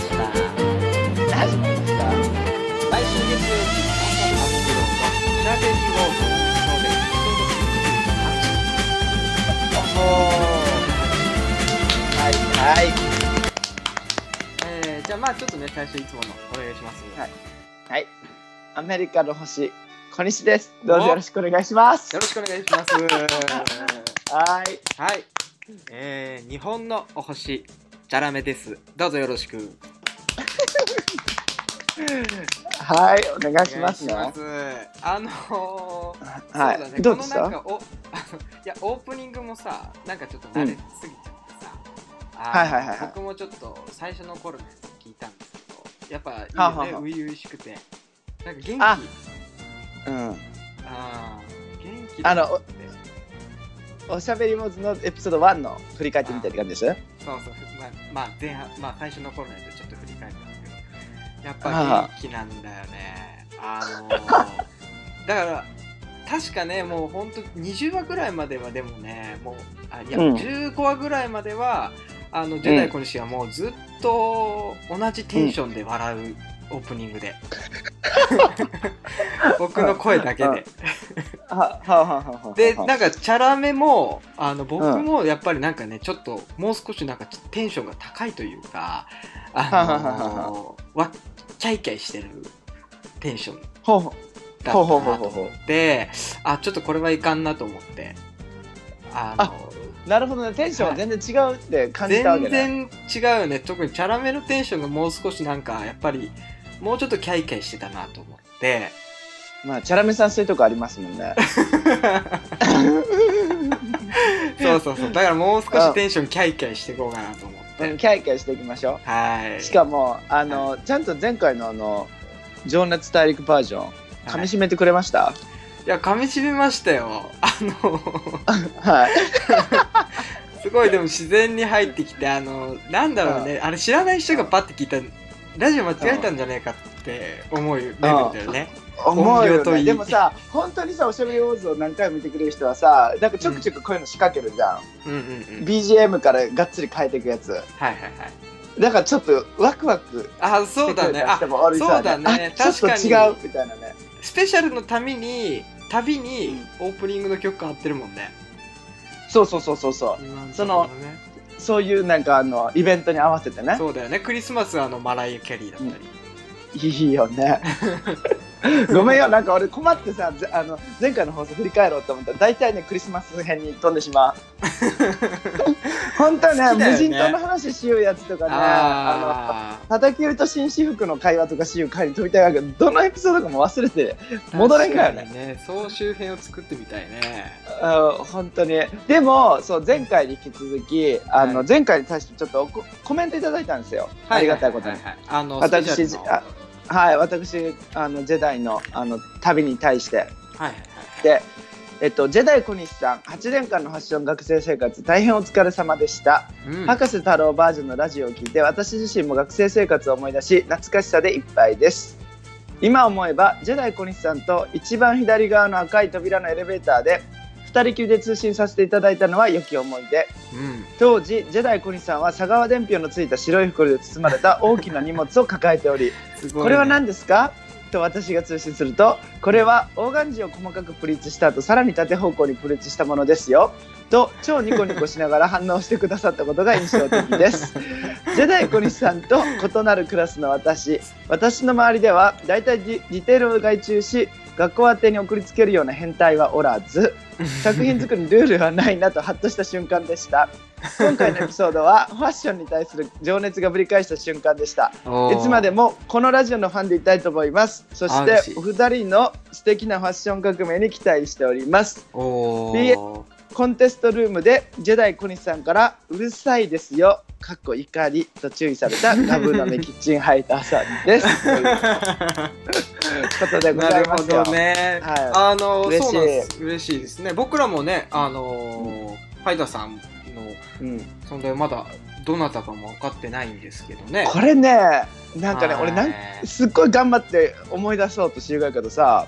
ました。始まりました。毎週月曜日朝発表のシャーベリーウォーズ今日でエピソードおはいはい。えー、じゃあまあちょっとね、最初いつものお願いします。はいはい。アメリカの星小西です。どうぞよろしくお願いします。よろしくお願いします。はい。はい。えー、日本のお星、じゃらめです。どうぞよろしく。はいお願いしますね。あのー、はい。そうだね、どうでした？このなんかお いやオープニングもさなんかちょっと慣れすぎちゃってさ、あのはいはいはいはい僕もちょっと最初の頃のやつ聞いたんですけどやっぱいいよね初々しくてなんか元気ああうん。あー元気だあのおしゃべりモズのエピソード1の振り返ってみたいって感じです？そうそうまあ、まあ、前半まあ最初の頃のやつちょっと振り返ったんですけどやっぱはあ。元気なんだよね。あのーだから確かねもうほんと20話ぐらいまではでもねもうあいや、うん。15話ぐらいまではあのジェダイ小西はもうずっと同じテンションで笑うオープニングで、僕の声だけで、でなんかチャラめもあの僕もやっぱりなんかねちょっともう少しなんかテンションが高いというかあはははのわキャイキャイしてるテンションだったなと思ってあちょっとこれはいかんなと思ってあのあなるほどね。テンションが全然違うって感じたわけ全。然違うよね特にチャラめのテンションがもう少しなんかやっぱりもうちょっとキャイキャイしてたなと思って。まあチャラメさんそういうとこありますもんね。そうそうそう。だからもう少しテンションキャイキャイしていこうかなと思って。うんキャイキャイしていきましょう。はい。しかもあの、ちゃんと前回のあの情熱大陸バージョン噛み締めてくれました？いや噛み締めましたよ。あのはい。すごいでも自然に入ってきてあのなんだろうね。あれ知らない人がパッて聞いたらラジオ間違えたんじゃねえかって思うレベルだよね。思うよ、ね、でもさ本当にさおしゃべりウォーズを何回も見てくれる人はさなんかちょくちょくこういうの仕掛けるじゃん、うんうんうん。BGM からがっつり変えていくやつ。はいはいはい。だからちょっとワクワクあそうだね。あそうだね。あちょっと違うみたいなね。スペシャルのために旅にオープニングの曲変わってるもんね。そうそうそうそうそう。そのねそういうなんかあのイベントに合わせてね。そうだよね。クリスマスはあのマライア・キャリーだったり、いいよね ごめんよなんか俺困ってさぜあの前回の放送振り返ろうと思った。ら大体ねクリスマス編に飛んでしまう。本当はねね。無人島の話しようやつとかねあのき売りと紳士服の会話とかしよう会に飛びたいわけ。どどのエピソードかも忘れてー戻れんかよね。ね総集編を作ってみたいね。うん本当に。でもそう前回に引き続きあの、はい。前回に対してちょっとココメントいただいたんですよ、ありがたいことに。はははあのはい私あのジェダイのあの旅に対して。はいで、えっと、ジェダイ小西さん8年間のファッション学生生活大変お疲れ様でした、うん。博士太郎バージョンのラジオを聞いて私自身も学生生活を思い出し懐かしさでいっぱいです。今思えばジェダイ小西さんと一番左側の赤い扉のエレベーターで2人きりで通信させていただいたのは良き思い出。うん。当時ジェダイ小西さんは佐川伝票のついた白い袋で包まれた大きな荷物を抱えておりね。これは何ですか？と私が通信するとこれはオーガンジーを細かくプリーツした後さらに縦方向にプリーツしたものですよ。と超ニコニコしながら反応してくださったことが印象的です。ジェダイ小西さんと異なるクラスの私。私の周りではだいたいディテールを外注し学校宛てに送りつけるような変態はおらず作品作りにルールはないなとハッとした瞬間でした。今回のエピソードはファッションに対する情熱がぶり返した瞬間でした。いつまでもこのラジオのファンでいたいと思います。そしてい。お二人の素敵なファッション革命に期待しております。コンテストルームでジェダイ小西さんからうるさいですよかっこ怒りと注意されたガブの目キッチンハイターさんです。ということでございますよ。どね。はい。あの嬉しい。嬉しいですね。僕らもね、あのーハイダさんのうん、存在まだどなたかも分かってないんですけどね。これねなんかねはい。俺なんすっごい頑張って思い出そうとしてるけどさ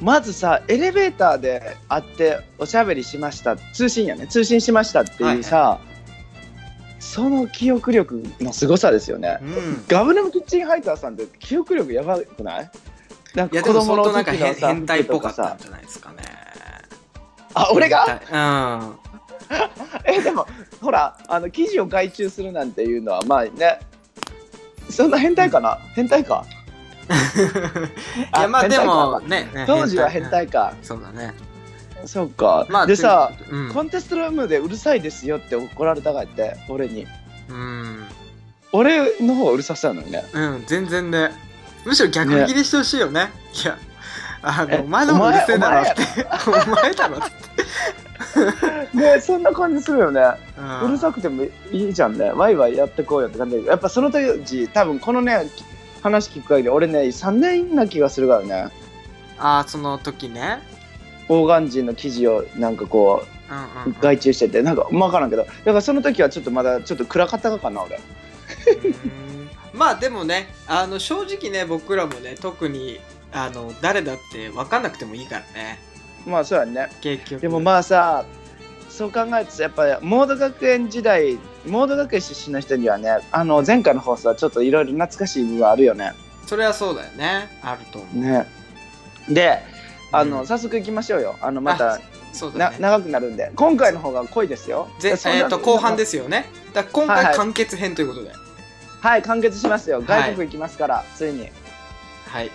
まずさエレベーターで会っておしゃべりしました通信やね通信しましたっていうさ、その記憶力の凄さですよね。うん。ガブネムキッチンハイターさんって記憶力やばくない？なんか子供の時のさ変態っぽかったんじゃないですかね。あ俺が？えでもほらあの記事を外注するなんていうのはまあね。そんな変態かな、変態か？いやまあでもねね当時は変態。か。そうだね。そうか、まあでさ、うん。コンテストルームでうるさいですよって怒られたかって俺に。うん。俺の方がうるさそうなのにね。うん全然ね。むしろ逆切れしてほしいよね。いやあえのお前の方がうるせえだろって。お前 だろって ねそんな感じするよね。うるさくてもいいじゃんね。ワイワイやってこうよって感じ。だけどやっぱその時多分このね話聞く限り俺ね3年な気がするからね。あーその時ね。オーガンジーの記事をなんかこう外注しててなんか分からんけど。だからその時はちょっとまだちょっと暗かったかな俺。うん。まあでもねあの正直ね僕らもね特にあの誰だって分かんなくてもいいからねまあそうやね。結局。でもまあさそう考えるとやっぱりモード学園時代モード学園出身の人にはねあの前回の放送はちょっといろいろ懐かしい部分あるよね。それはそうだよね。あると思う。ね。であの、うん。早速行きましょうよ。あのまたなそうだね。長くなるんで。今回の方が濃いですよ。ぜえー、と後半ですよね。だ今はいはい。回完結編ということで。はい完結しますよ。はい。外国行きますから、ついに、はい、はい。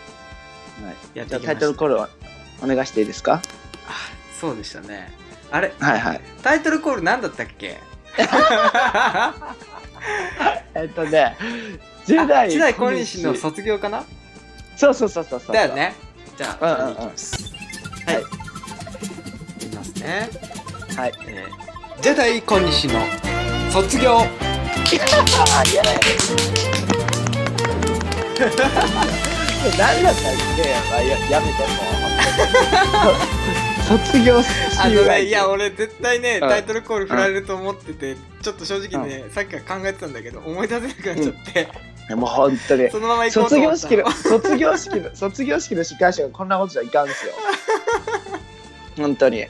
やっていきましたイトルコールをお願いしていいですか？あそうでしたね。あれ？はいはい。タイトルコール何だったっけ？えっとねジェダイ時代小西の卒業かな？そうそうそうそうそう。だよね。じゃあうんうんうん。ははい。いいきますね。はい。えージェダイ小西の卒業。何だったっけ？ややめてもう卒業しあのね、いや、俺絶対ね、うん。タイトルコール振られると思ってて、ちょっと正直ね、さっきから考えてたんだけど、思い出せなくなっちゃって、もう本当にそのまま行こうと卒思った業式の卒業式の卒業式の司会者がこんなことじゃいかんですよ。本当に。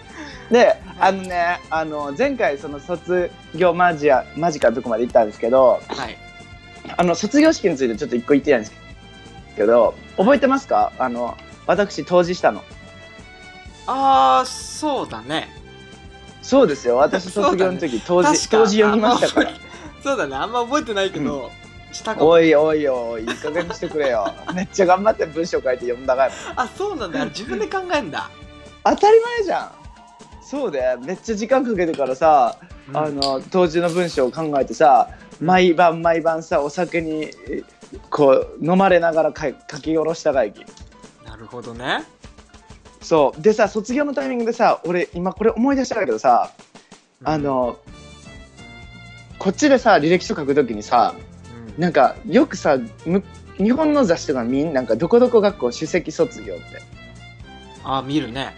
であのねあの前回その卒業間近間近のとこまで行ったんですけどはい。あの卒業式についてちょっと一個言ってないんですけど覚えてますか？あの私当時したのあー、そうだね。そうですよ。私 卒業の時、当時当時読みましたから。そうだね、あんま覚えてないけど、したかも。おいおいおいいい加減にしてくれよ。めっちゃ頑張って文章書いて読んだからあ、そうなんだ、自分で考えんだ。当たり前じゃん。そうでめっちゃ時間かけてからさ、うん。あの当時の文章を考えてさ毎晩毎晩さお酒にえこう飲まれながら書き下ろした会議なるほどね。そう。でさ卒業のタイミングでさ俺今これ思い出したんだけどさあ、のこっちでさ履歴書書くときにさうん。なんかよくさむ日本の雑誌とか見ん？なんかどこどこ学校首席卒業って。あ、見るね。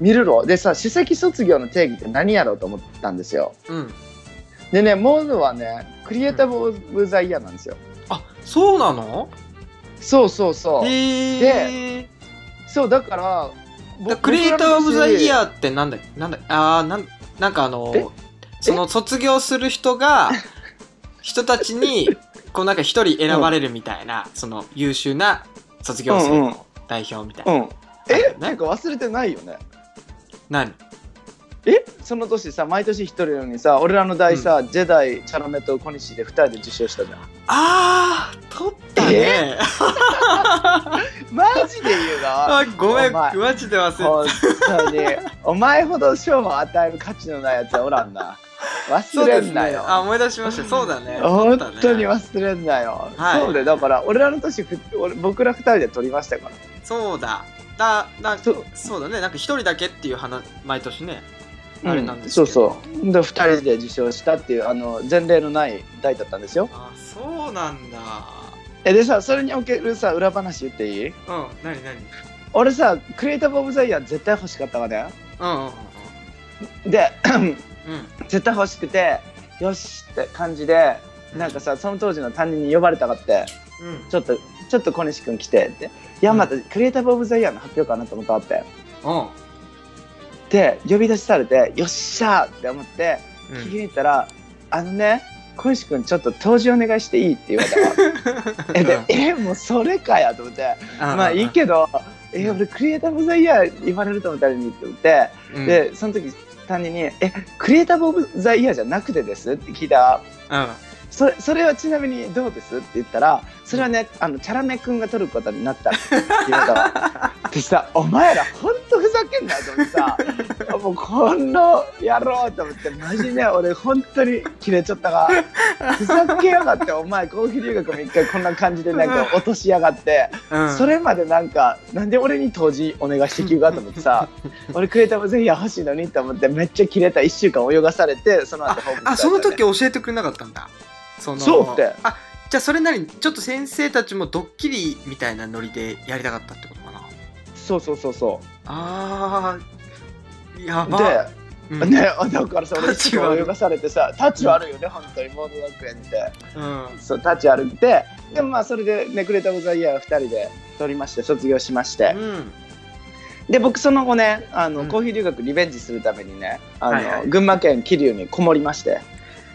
見るろでさ首席卒業の定義って何やろうと思ったんですよ。うん。でねモードはねクリエイタブ・オブ・ザ・イヤーなんですよ。あ、そうなの？そうそうそう。へー。そうだからクリエイター・オブ・ザ・イヤーーってなんだなんだあーなんなんかあえ？のその卒業する人が 人たちにこうなんか一人選ばれるみたいな、その優秀な卒業生の代表みたいな、うん。え？ね。なんか忘れてないよね。何え？その年さ毎年一人なのにさ俺らの代さ、ジェダイチャラメと小西で二人で受賞したじゃん。あー取ったね。マジで言うのあごめんマジで忘れて本当に。お前ほど賞を与える価値のないやつはおらんな。忘れんなよ、ね。あ思い出しました。そうだね。本当にね。忘れんなよ、はい。そうでだから俺らの年僕ら二人で取りましたから。そうだ。だだそう。そうだね。なんか一人だけっていう話毎年ねあれなんですうんそうそう。で二人で受賞したっていうあの前例のない代だったんですよ。あそうなんだ。えでさそれにおけるさ裏話言っていい？うん何何？俺さクリエイタブ・オブ・ザ・イヤー絶対欲しかったわね。うんうんうん。でうん。うん絶対欲しくてよしって感じでなんかさその当時の担任に呼ばれたかってうん。ちょっとちょっと小西君来てって。いやまたクリエイタブ・オブ・ザ・イヤーの発表かなと思ったって。うんで呼び出しされてよっしゃーって思ってうん。聞きに行ったら、あのね小石君ちょっと当時お願いしていいって言われたわ えでえもうそれかやと思って。まあいいけどえ俺クリエイターオブザイヤー言われると思ったのにって思って、うん、でその時担任に「えクリエイターオブザイヤーじゃなくてです?」って聞いたうんそれそれはちなみにどうです？って言ったらそれはねあのチャラメ君が取ることになった。って言われたわでさお前らほんとふざけんなよと思ってさ。もうこの野郎と思ってマジね俺本当にキレちゃったがふざけやがってお前コーヒー留学も一回こんな感じでなんか落としやがって、うん、それまでなんかなんで俺に当時お願いしてきるかと思ってさ俺クリエイターもぜひ欲しいのにと思ってめっちゃキレた1週間泳がされてその後ホームあその時教えてくれなかったんだそのそうって。あじゃあそれなりにちょっと先生たちもドッキリみたいなノリでやりたかったってことかな。そうそうそうそう。あーやば。で、うん。ね、だからさ、俺、タッチ悪い。泳がされてさ、タッチ悪いよね、本当に、モード学園って。うん。そう、タッチ悪くて、でもまあ、それで、ね、クレーター・オブ・ザ・イヤー2人で取りまして、卒業しまして。うん。で、僕、その後ね、あの、うん。コーヒー留学リベンジするためにね、あの、はいはい。群馬県桐生にこもりまして。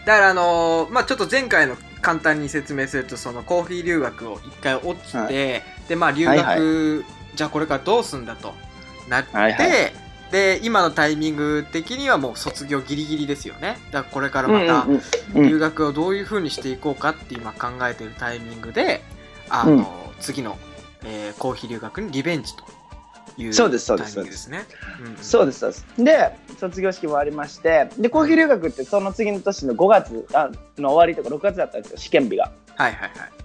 だからあのーまあちょっと前回の簡単に説明するとそのコーヒー留学を一回落ちて、はでまあ留学、はいじゃあこれからどうすんだとなって、はいはいで今のタイミング的にはもう卒業ギリギリですよね。だからこれからまた留学をどういう風にしていこうかって今考えてるタイミングであの、うん。次の、えーコーヒー留学にリベンジというそうですそうですミングですそうです。そうですで卒業式もありましてでコーヒー留学ってその次の年の5月あの終わりとか6月だったんですよ試験日が。はいはいはい。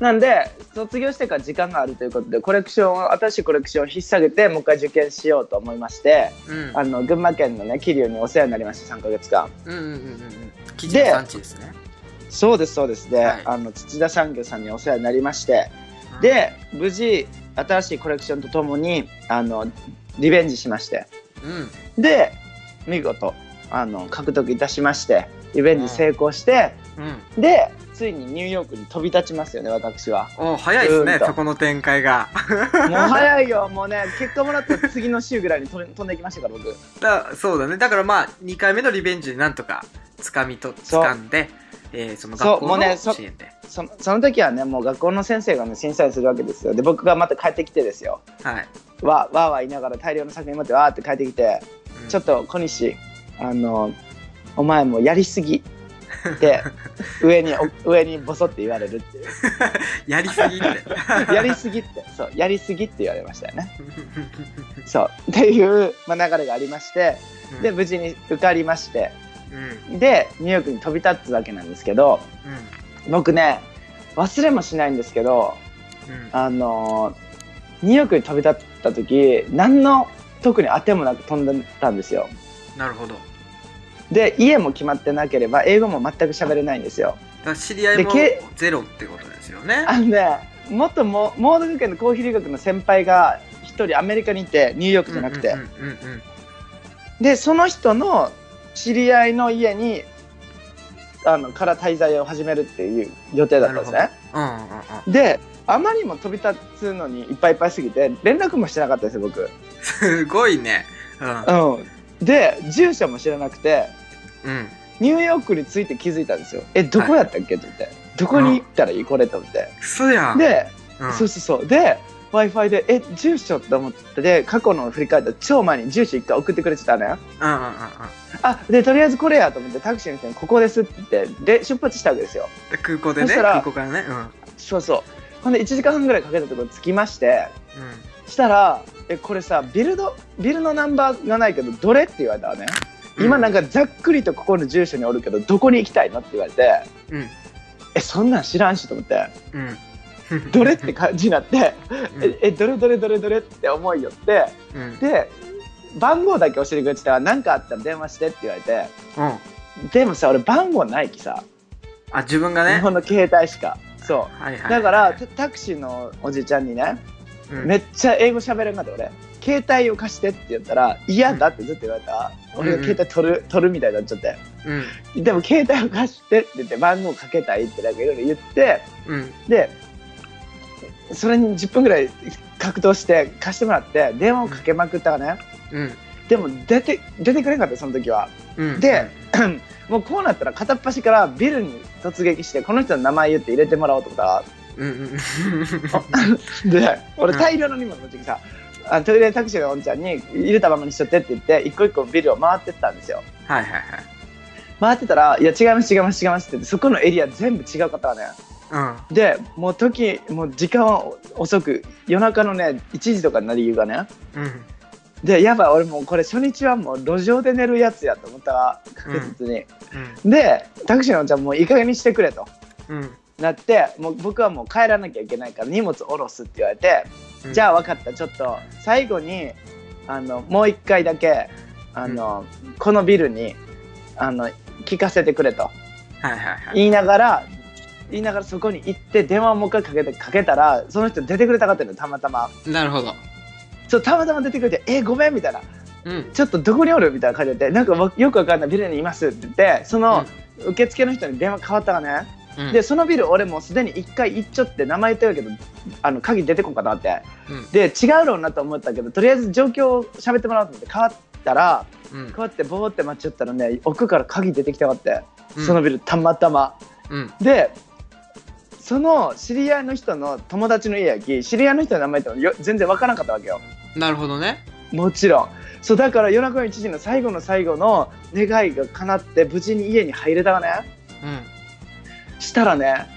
なんで卒業してから時間があるということでコレクションを新しいコレクションを引っ提げてもう一回受験しようと思いましてうん。あの群馬県のね桐生にお世話になりました3ヶ月間。うんうんうんうん。ですね。そうですそうです。で、はい。あの土田産業さんにお世話になりましてで無事新しいコレクションとともにあのリベンジしまして。うん、で見事あの獲得いたしましてリベンジ成功して、うん。でついにニューヨークに飛び立ちますよね私は。お早いですねそこの展開が。もう早いよもうね結果もらった次の週ぐらいに飛ん飛んできましたから僕。だそうだね。だからまあ2回目のリベンジでなんとかつかみと掴んで、えーその学校のもうねそ支援で。そのその時はねもう学校の先生がね審査員するわけですよ。で僕がまた帰ってきてですよ。はい。わわーわー言いながら大量の作品持ってわーって帰ってきてうん。ちょっと小西あのお前もうやりすぎって 上にお上にボソって言われるっていう。やりすぎって。やりすぎって。そうやりすぎって言われましたよね。そう。っていう、まあ、流れがありましてうん。で無事に受かりましてうんでニューヨークに飛び立つわけなんですけど僕ね忘れもしないんですけどあのーニューヨークに飛び立った時何の特に当てもなく飛んでたんですよ。なるほど。で家も決まってなければ英語も全く喋れないんですよ。だ知り合いもゼロってことですよね。あのね元もモード学園のコーヒー留学の先輩が一人アメリカにいてニューヨークじゃなくて、でその人の知り合いの家にあのから滞在を始めるっていう予定だったんですね。うんうんうんうん。であまりにも飛び立つのにいっぱいいっぱいすぎて連絡もしてなかったんですよ僕。すごいね。うん。うん。で住所も知らなくてうん。ニューヨークに着いて気づいたんですよ。えどこやったっけ？と思って。どこに行ったらいい？これ？と思って。嘘やん。で、うん。そうそうそう。で w i f i でえ住所って思ってで過去の振り返ったら超前に住所一回送ってくれてたのようんうんうんうん。あでとりあえずこれやと思ってタクシーの人にここですって言ってで出発したわけですよで空港でね空港からね。うんうんそうそうほんで1時間半ぐらいかけたところ着きましてしたらえこれさビルドビルのナンバーがないけどどれって言われたわね、今なんか。かざっくりとここの住所におるけどどこに行きたいのって言われてうんえそんなん知らんしと思ってうん。どれって感じになってうん。ええどれどれどれどれって思いよってうん。で番号だけ教えてくれてたら何かあったら電話してって言われてうん。でもさ俺番号ないきさあ自分がね？日本の携帯しか。そはいはいはい。うだからタタクシーのおじちゃんにねうん。めっちゃ英語喋れんかった俺。携帯を貸してって言ったら嫌だってずっと言われた、俺が携帯取る取るみたいになっちゃって。うん。でも携帯を貸してって言って番号かけたいってなんかいろいろ言ってうん。でそれに10分ぐらい格闘して貸してもらって電話をかけまくったらね。うん。でも出て出てくれんかったその時は。うん。で もうこうなったら片っ端からビルに突撃してこの人の名前言って入れてもらおうってことはうんうん。で俺うん大量の荷物の時さ、あトイレタクシーのおんちゃんに入れたままにしとってって言って一個一個ビルを回ってったんですよ。はいはいはい。回ってたら「いや違います違います違います」って言ってそこのエリア全部違う方はねうん。でもう時もう時間は遅く夜中のね1時とかになり理由がね。うん。でやばい俺もうこれ初日はもう路上で寝るやつやと思ったら確実に、でタクシーのおんちゃんもういい加減にしてくれと。うん。なってもう僕はもう帰らなきゃいけないから荷物下ろすって言われて、うん。じゃあ分かったちょっと最後にあのもう一回だけあの、このビルにあの聞かせてくれと。はいはいはい。言いながら言いながらそこに行って電話をもう一回かけてかけたらその人出てくれたかったのよたまたま。なるほど。そうたまたま出てくれて「えごめん」みたいな。うん「ちょっとどこにおる?」みたいな感じでなんかわよくわかんないビルにいますって言ってその受付の人に電話変わったかね、うん。でそのビル俺もうすでに1回行っちゃって名前言ってるけどあの鍵出てこんかなって。うん。で違うろうなと思ったけどとりあえず状況を喋ってもらおうと思って変わったらうん。こうやってボーって待ちよったらね奥から鍵出てきたかって、うん。そのビルたまたま。うん。でその知り合いの人の友達の家やき知り合いの人の名前ってよ全然わからなかったわけよ。なるほどね。もちろん。そうだから夜中の1時の最後の最後の願いが叶って無事に家に入れたわね。うん。したらね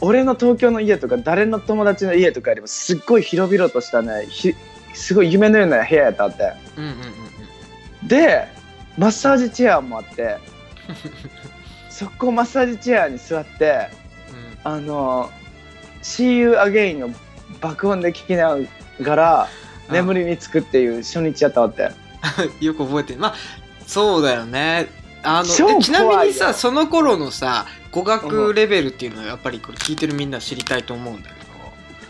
俺の東京の家とか誰の友達の家とかよりもすっごい広々としたねひすごい夢のような部屋やったって。うんうんうん。でマッサージチェアもあって そこマッサージチェアに座ってあの「See You Again」を爆音で聞きながらうん眠りにつくっていう初日やったわって。よく覚えてる。まあそうだよね。あのえちなみにさその頃のさ語学レベルっていうのはやっぱりこれ聞いてるみんな知りたいと思うんだけ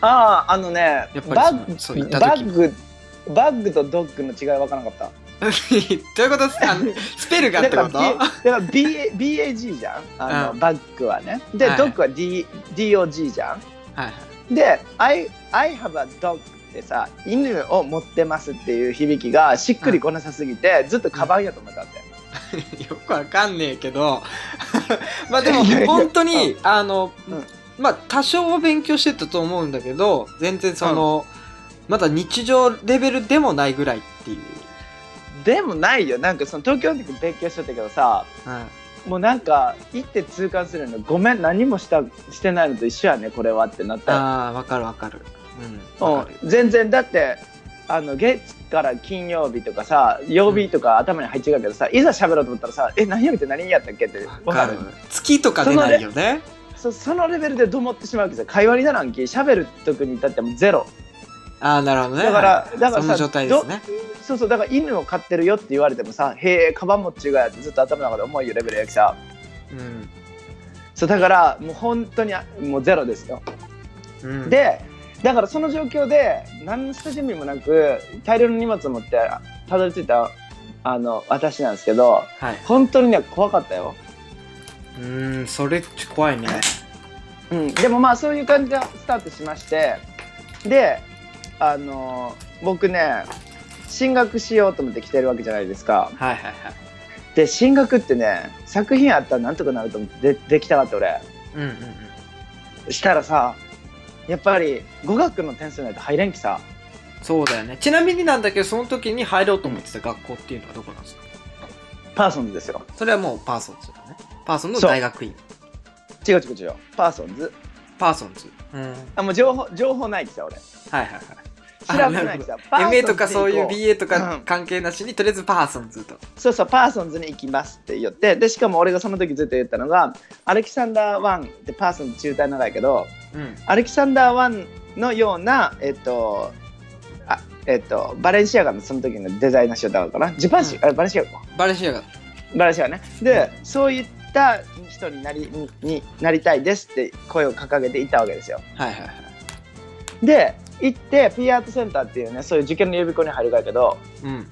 あああのねやっぱバりそのそういったッバ時ッグバッグとドッグの違い分からなかったど どういうこと？あの スペルがってこと？だから BAG じゃん。あの、うん。バッグはね。で、はいドッグは、D、DOG じゃん。はいはい。で I, I have a dog ってさ犬を持ってますっていう響きがしっくりこなさすぎて、ずっとカバンやと思ったって、よくわかんねえけど。まあでも本当にあの、うん。まあ多少は勉強してたと思うんだけど全然その、まだ日常レベルでもないぐらいっていう、でもないよ。なんかその東京の時勉強しとったけどさもうなんか行って痛感するのごめん何もしたしてないのと一緒やねこれはってなった。ああわかるわかる。うんわかる。うん、全然だってあの月から金曜日とかさ曜日とか頭に入っちゃうけどさ、いざ喋ろうと思ったらさ「え何曜日って何やったっけ?」って。わかる。月とか出ないよね。そそのレベルでどもってしまうわけさ。会話にならんき。喋る時に至ってもゼロ。ああなるほどね。だからはい。だからさその状態ですねそうそうだから犬を飼ってるよって言われてもさ「へえカバン持ちがや」ってずっと頭の中で思うよレベルやきさ。うん。そうだからもう本当にあもうゼロですよ。うん。でだからその状況で何の下準備もなく大量の荷物を持ってたどり着いたあの私なんですけどはい。本当にね怖かったよ、うーんそれ怖いね。うん、でもまあそういう感じでスタートしましてであの僕ね進学しようと思って来てるわけじゃないですか。はいはいはい。で進学ってね作品あったらなんとかなると思ってでできたかった俺。うんうんうん。したらさやっぱり語学の点数ないと入れんきさ。そうだよね。ちなみになんだけどその時に入ろうと思ってた学校っていうのはどこなんですか？パーソンズですよ。それはもうパーソンズだね。パーソンズの大学院。違う違う違う。パーソンズ。パーソンズ。うん。はいあもう情報情報ないきさ俺。はいはい調 MA とかそういう BA とうんか関係なしにとりあえずパーソンズと。そうそうパーソンズに行きますって言って。でしかも俺がその時ずっと言ったのがアレキサンダー1ってパーソンズ中退長いけどうん。アレキサンダー1のようなえっとあえっとバレンシアガのその時のデザイナーしよったのかな。ジャパンシ、うん。あバレンシアガ？かバレシアがバレンシアガね。で、そういった人になりにになりたいですって声を掲げていったわけですよ。はいはいはい。で行って P アートセンターっていうねそういう受験の予備校に入るがやけどうん。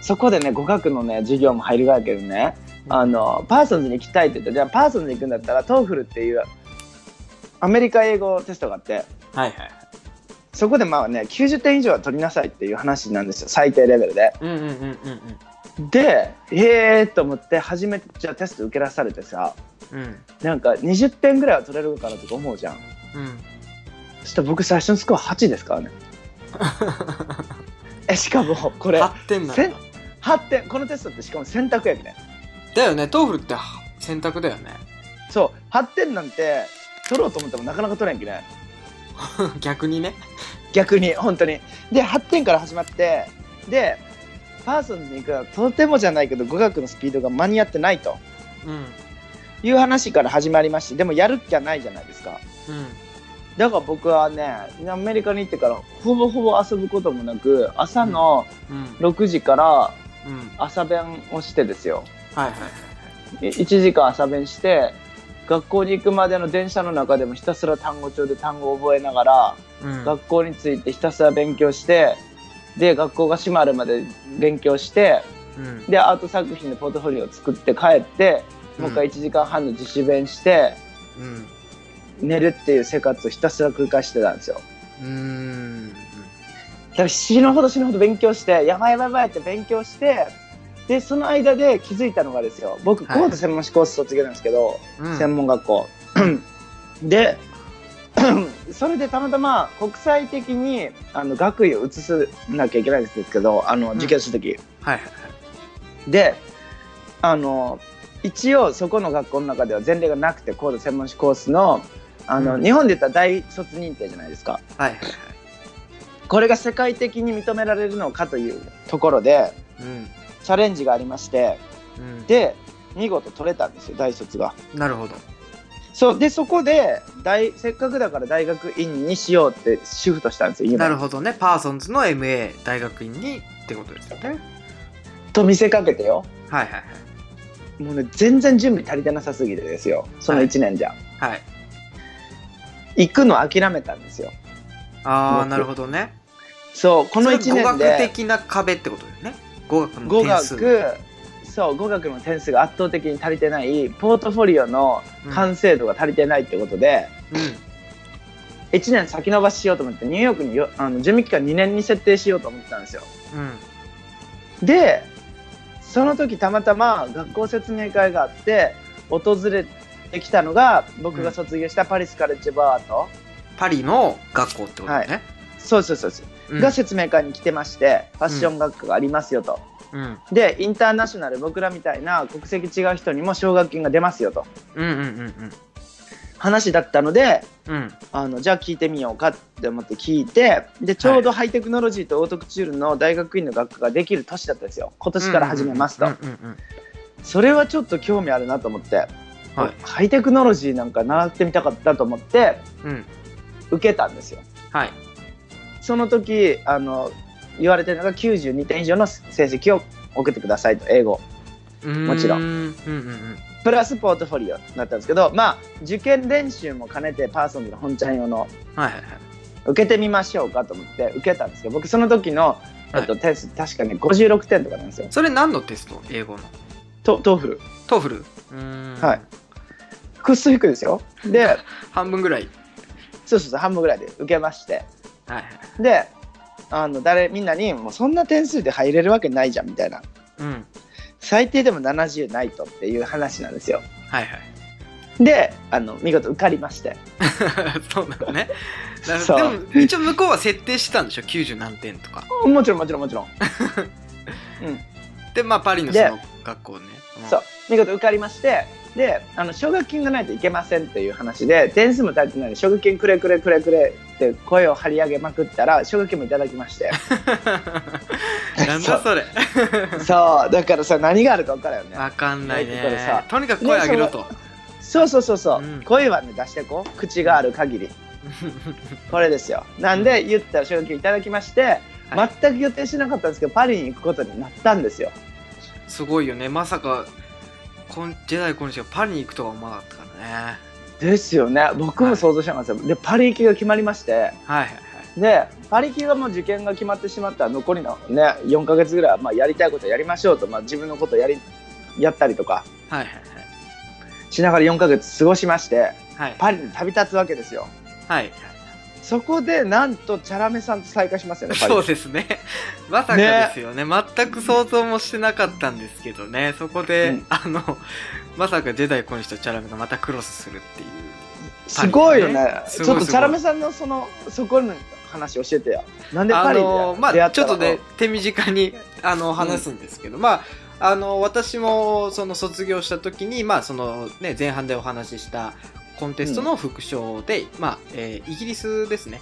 そこでね語学のね授業も入るがやけどねあのパーソンズに行きたいって言ってじゃあパーソンズに行くんだったら TOEFL っていうアメリカ英語テストがあってはいはい。そこでまあね90点以上は取りなさいっていう話なんですよ最低レベルで。うんうんうんうんでえーと思って初めてじゃあテスト受けさされてさうん。うんなんか20点ぐらいは取れるかなとか思うじゃん。うんそしたら僕最初のスコア8ですからね。えしかもこれ8点なんだ。せん8点このテストってしかも選択やねだよね。 TOEFL って選択だよね。そう。8点なんて取ろうと思ってもなかなか取れんきね 逆にね。逆に本当に。で8点から始まってでパーソンズに行くのはとてもじゃないけど語学のスピードが間に合ってないとうん。いう話から始まりましてでもやるっきゃないじゃないですか。うんだから僕はねアメリカに行ってからほぼほぼ遊ぶこともなく朝のうん。6時からうん。朝弁をしてですよ。はいはいはい1時間朝弁して学校に行くまでの電車の中でもひたすら単語帳で単語を覚えながら、うん。学校についてひたすら勉強してで学校が閉まるまで勉強してうん。でアート作品のポートフォリオを作って帰ってもう一回1時間半の自主弁してうん寝るっていう生活をひたすら繰り返してたんですよ。うーん。だから死ぬほど死ぬほど勉強してやばいやばいやばいって勉強してでその間で気づいたのがですよ。僕はい。高度専門士コース卒業なんですけど、うん。専門学校。で それでたまたま国際的にあの学位を移さなきゃいけないんですけどあのん。受験する時、はいはいはい。であの一応そこの学校の中では前例がなくて高度専門士コースのあの、うん。日本で言ったら大卒認定じゃないですか。はいはいはい。これが世界的に認められるのかというところでうん。チャレンジがありましてうん。で見事取れたんですよ大卒が。なるほど。そうでそこで大せっかくだから大学院にしようってシフトしたんですよ今。なるほどね。パーソンズの MA 大学院にってことですよね。と見せかけてよ。はいはいはい。もうね全然準備足りてなさすぎてですよ。その1年じゃ、はい行くの諦めたんですよ。僕ああなるほどね。そうこの1それ語学年で。的な壁ってことだよね。語学の語点数。学そう語学の点数が圧倒的に足りてないポートフォリオの完成度が足りてないってことで、うん。1年先延ばししようと思ってニューヨークによあの準備期間2年に設定しようと思ってたんですよ。うん。でその時たまたま学校説明会があって訪れてきたのが僕が卒業したパリスカレッジバート、パリの学校ってことだよね、そうそうそうそう、うん。が説明会に来てましてファッション学科がありますよと、うん。でインターナショナル僕らみたいな国籍違う人にも奨学金が出ますよと。うんうんうん話だったのでうん。うんあのじゃあ聞いてみようかって思って聞いてでちょうどハイテクノロジーとオートクチュールの大学院の学科ができる年だったんですよ。今年から始めますと、うんうんうん。それはちょっと興味あるなと思って、はい。ハイテクノロジーなんか習ってみたかったと思ってうん。受けたんですよ。はい。その時あの言われてるのが92点以上の成績を送ってくださいと英語。もちろん。うんうんうん。プラスポートフォリオだったんですけどまあ受験練習も兼ねてパーソンズの本ちゃん用のはいはいはい。受けてみましょうかと思って受けたんですけど僕その時の、えっと、点数確かね56点とかなんですよ。それ何のテスト？英語の。ト TOEFL。TOEFL。うーん。はいくっそ低いですよ。で半分ぐらい。そうそうそう半分ぐらいで受けまして。はいはい。であの誰みんなにもうそんな点数で入れるわけないじゃんみたいな。うん。最低でも70ないとっていう話なんですよ。はいはい。であの見事受かりまして。そうなのね。でも一応向こうは設定してたんでしょ？90何点とか。もちろんもちろんもちろん、うん、でまあパリのそでの学校ね。んそう。見事受かりましてであの奨学金がないといけませんという話で点数も足りてないので奨学金くれくれくれくれって声を張り上げまくったら奨学金もいただきまして。なんだそれ。そうだからさ何があるか分からんよね。わかんないこれさねとにかく声上げろと。そうそうそうそう、うん。声はね出してこう。口がある限り。これですよ。なんで言ったら奨学金いただきまして、はい。全く予定しなかったんですけどパリに行くことになったんですよ。すごいよね。まさかこんジェダイ今週がパリに行くとは思わなかったからね。ですよね。僕も想像してなかった。ですよ、でパリ行きが決まりまして。はいはいはい。でパリ行きがもう受験が決まってしまったら残りのね4ヶ月ぐらいはまあやりたいことやりましょうと、まあ、自分のことやりやったりとか。はいはいしながら4ヶ月過ごしましてはい。はいパリに旅立つわけですよ。はいそこでなんとチャラメさんと再会しますよね そうですね。まさかですよね。全く想像もしてなかったんですけどね。そこで、うん。あの、まさかジェダイ小西とチャラメがまたクロスするっていう。すごいよね。ちょっとチャラメさんのそのそこの話教えてよ。なんであパリでのまあ出会ったのちょっとね手短にあの話すんですけど、まああの私もその卒業した時にまあそのね前半でお話ししたコンテストの副賞で、まあ、えーイギリスですね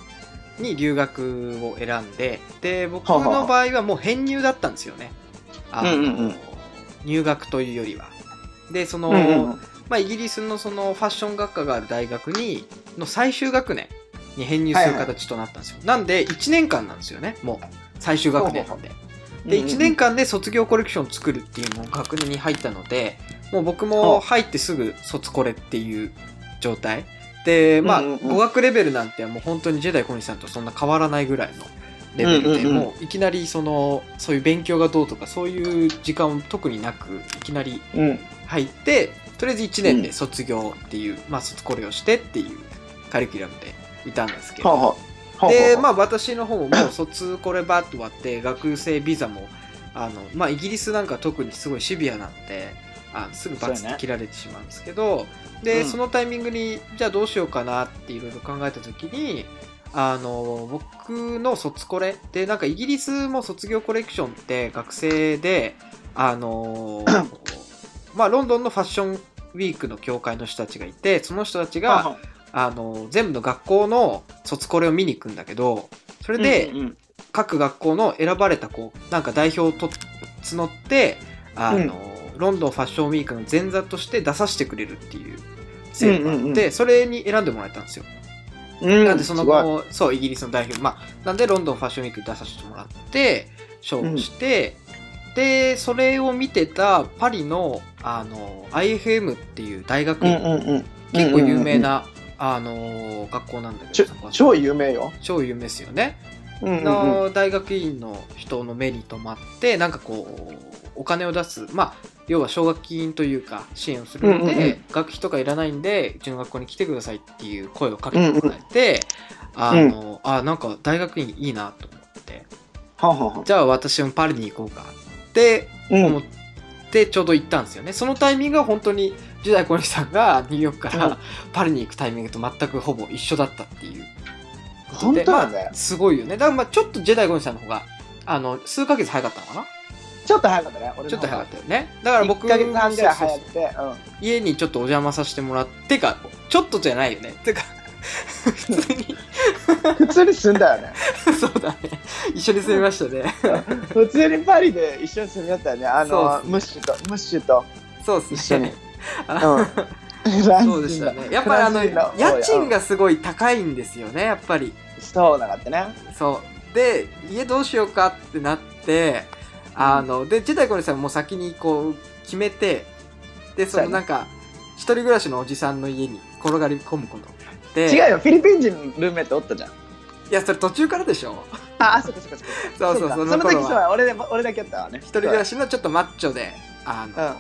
に留学を選んでで僕の場合はもう編入だったんですよね。あの、うんうんうん。入学というよりは。でその、うんうんうん。まあ、イギリスのそのファッション学科がある大学にの最終学年に編入する形となったんですよ、なんで1年間なんですよねもう。最終学年なんでで1年間で卒業コレクションを作るっていうのを学年に入ったのでもう僕も入ってすぐ卒コレっていう状態？でまあうんうんうん。語学レベルなんてもう本当にジェダイ小西さんとそんな変わらないぐらいのレベルで、うんうんうん。もういきなりそのそういう勉強がどうとかそういう時間を特になくいきなりうん。入ってとりあえず1年で卒業っていう、まあ卒コレをしてっていうカリキュラムでいたんですけど、はあはあ。でまああ私の方ももう卒コレバッと終わって学生ビザもあのまあイギリスなんか特にすごいシビアなんであすぐバツって切られてしまうんですけど、で、うん。そのタイミングにじゃあどうしようかなっていろいろ考えた時にあの僕の卒コレでなんかイギリスも卒業コレクションって学生であの まあロンドンのファッションウィークの協会の人たちがいてその人たちが、はあの全部の学校の卒コレを見に行くんだけどそれで、うんうん各学校の選ばれた子なんか代表をと募ってあの、ロンドンファッションウィークの前座として出させてくれるっていう制度があって、うんうんうそれに選んでもらえたんですよ。うんなんでそのすごい。子そうイギリスの代表まあなんでロンドンファッションウィークに出させてもらって賞をして、でそれを見てたパリのあの IFM っていう大学院、うんうんうん結構有名な、あの学校なんだけど超有名よ。超有名ですよね。うんうんうん。の大学院の人の目に留まってなんかこうお金を出す。まあ要は奨学金というか支援をするので、うんうんうん。学費とかいらないんでうちの学校に来てくださいっていう声をかけてもらえて、あの、あなんか大学院いいなと思って。はあはじゃあ私もパリに行こうかってうん。思ってちょうど行ったんですよね、そのタイミングが本当に10代小西さんがニューヨークかうん。らパリに行くタイミングと全くほぼ一緒だったっていう。こと本で当だね。まあ、すごいよね。だからまあちょっとジェダイ小西さんの方があの数ヶ月早かったのかな？ちょっと早かったね俺のちょっと早かったよね。だから僕1ヶ月半ぐらい早くて家にちょっとお邪魔させてもらってかちょっとじゃないよね。てか普通に。うん普通に住んだよね。そうだね。一緒に住みましたね。普通にパリで一緒に住みよったよね。あそうっすね。のムッシュとムッシュと。そうっすね。一緒に。あうん。そうでしたね。や。っぱりあの家賃がすごい高いんですよねやっぱり。そうなかったね。そう。で家どうしようかってなってあのでジェダイコネさんも先にこう決めてでそのなんか一人暮らしのおじさんの家に転がり込むこと。になって違うよ。フィリピン人のルームメイトおったじゃん。いやそれ途中からでしょ。ああそっかそっかそっか。そう そうか。その頃は。その時そうや俺で俺だけやったわね。一人暮らしのちょっとマッチョであの、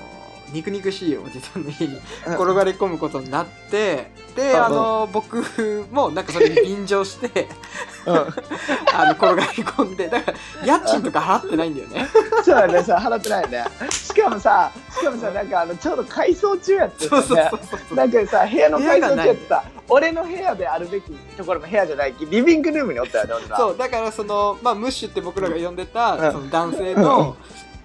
肉肉しいおじさんの家にうん。転がり込むことになってで、うん。あの僕もなんかそれに便乗してうん。あの転がり込んでだから家賃とか払ってないんだよね。そうやねさ払ってないね。しかもさしかもさなんかあのちょうど改装中やってそうそうねなんかさ部屋の改装中やってさ俺の部屋であるべきところも部屋じゃないきリビングルームにおったよねそうだからその、まあ、ムッシュって僕らが呼んでた、うん。その男性の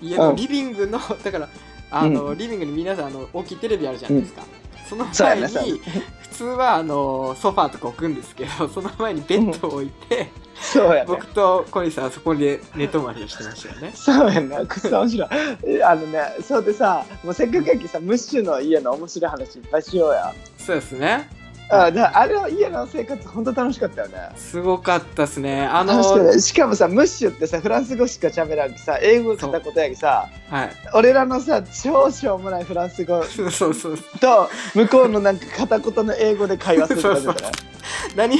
家のリビングのだからあの、うリビングに皆さんあの大きいテレビあるじゃないですか、その前に普通はあのソファーとか置くんですけどその前にベッドを置いて、そうやね。僕と小西さんはそこで寝泊まりをしてましたよね。そうやねくっそ面白い。あのねそうでさもうせっかくやきさムッシュの家の面白い話いっぱいしようや。そうですねあだあれの家の生活本当楽しかったよね。すごかったですね。あの楽しかもさムッシュってさフランス語しか喋らんきさ英語片言やきさはい。俺らのさ超しょうもないフランス語と向こうのなんか片言の英語で会話するとかだったね。何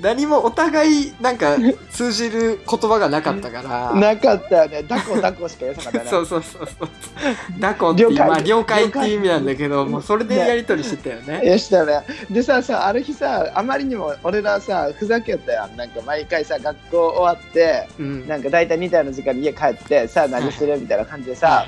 何もお互いなんか通じる言葉がなかったから。なかったよね。ダコダコしか言えなかったよね。そうそうそうそう。ダコって了解まあ了解。っていう意味なんだけどもうそれでやり取りしてたよね。いやしたね。でささある日さあまりにも俺らさふざけたやんなんか毎回さ学校終わってうん。なんか大体似たような時間に家帰ってさあ何するみたいな感じでさ、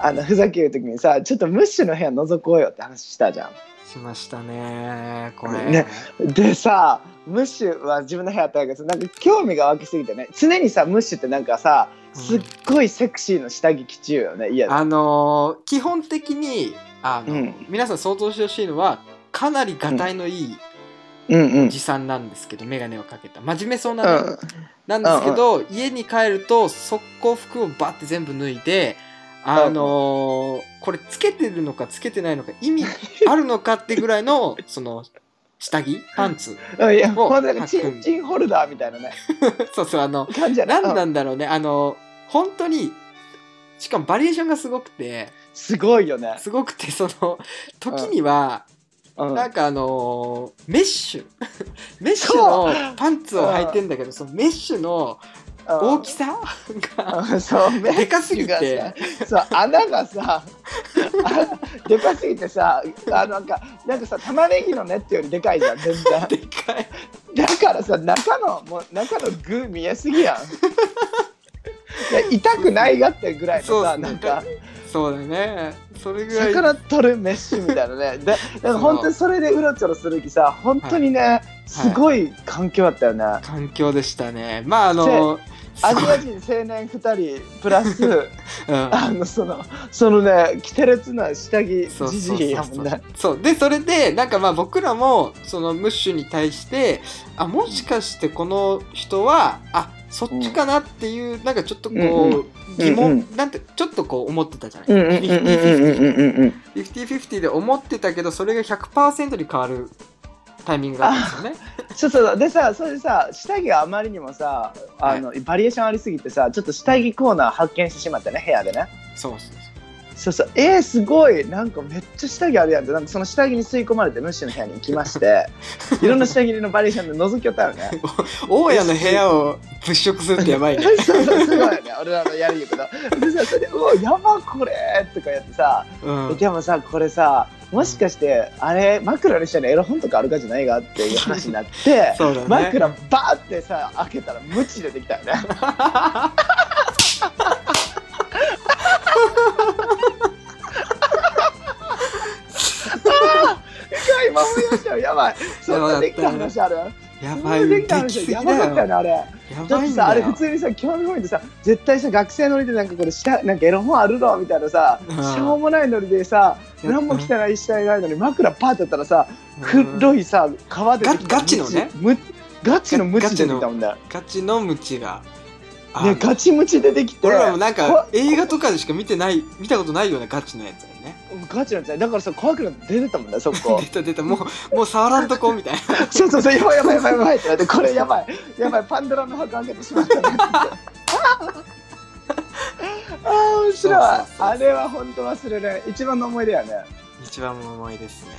あのふざける時にさちょっとムッシュの部屋覗こうよって話したじゃん。しましたねこれ。ね。でさムッシュは自分の部屋あったけどなんか興味が湧きすぎてね常にさムッシュってなんかさすっごいセクシーの下着着中よね家で。あのー基本的にあの、うん。皆さん想像してほしいのはかなりがたいのいいおじさんなんですけど、眼鏡をかけた。真面目そうなね、なんですけど、家に帰ると速攻服をバッて全部脱いであのーこれつけてるのかつけてないのか意味あるのかってぐらいの その下着パンツうん。いやもうなんかチンチンホルダーみたいなね。そうそうあの感じやな。何なうんんだろうね。あの本当にしかもバリエーションがすごくて。すごいよね。すごくてその時には、うん。なんかあのーメッシュ。メッシュのパンツを履いてんだけどそのメッシュの大きさ？がうん。そう。でかすぎて。そう穴がさあ でかすぎてさあのなんかなんかさ玉ねぎのネットよりでかいじゃん全然。でかい。だからさ中のもう中の具見えすぎやん痛くないがってぐらいのさ、ね。なんか。そうだね。それぐらい。魚取るメッシュみたいなね。でだから本当にそれでうろちょろする気さ本当にね、すごい環境だったよね、環境でしたね。まああのアジア人青年2人プラスうん。あのそのそのねキテレツな下着じじいやもんね。そう。でそれでなんかまあ僕らもそのムッシュに対してあもしかしてこの人はあそっちかなっていう、なんかちょっとこう、うんうん疑問、うんなんてちょっとこう思ってたじゃない？うんうんうんうんうんうん。うん50-50で思ってたけどそれが100%に変わるタイミングがあったんですよね。そうそう。でさそれでさ下着があまりにもさあの、バリエーションありすぎてさちょっと下着コーナー発見してしまってね部屋でね。そうそうそうそう。えー、すごい。なんかめっちゃ下着あるやんって。なんかその下着に吸い込まれてムッシュの部屋に行きまして。いろんな下着のバリエーションで覗きよったよね。大家の部屋を物色するってやばいね。そうそうすごいよね。俺らのやりゆくのでさそれで「うわやばこれ!」とかやってさうん、でもさこれさもしかしてあれ枕の下にエロ本とかあるかじゃないかっていう話になってね。枕バーってさ開けたらムチ出てきたよねいましたよ。やばい。そんなできた話ある？やばい、できた話。やばかっただよ。よねあれやだってさあばいんだよ。れ普通にさ興味本位でさ絶対さ学生ノリでなんかこれ下なんかエロ本あるのみたいなさうん。しょうもないノリでさうん何も汚い下いないのに枕パーってやったらさうん。黒いさ皮でガガチのね。ガチのムチ出てきたもんね。ガチのムチが。あねガチムチ出てきて。俺らもなんかこ映画とかでしか見てない見たことないようなガチのやつだよね。ガチなんですよだからさ怖くなって出てたもんねそこ。出た出た。もうもう触らんとこみたいな。そうそうそうやばいやばいやばいやばいってなってこれやばい。やばいパンドラの箱開けてしまった。ね ああ面白い。あれは本当忘れない一番の思い出やね。一番の思いですね。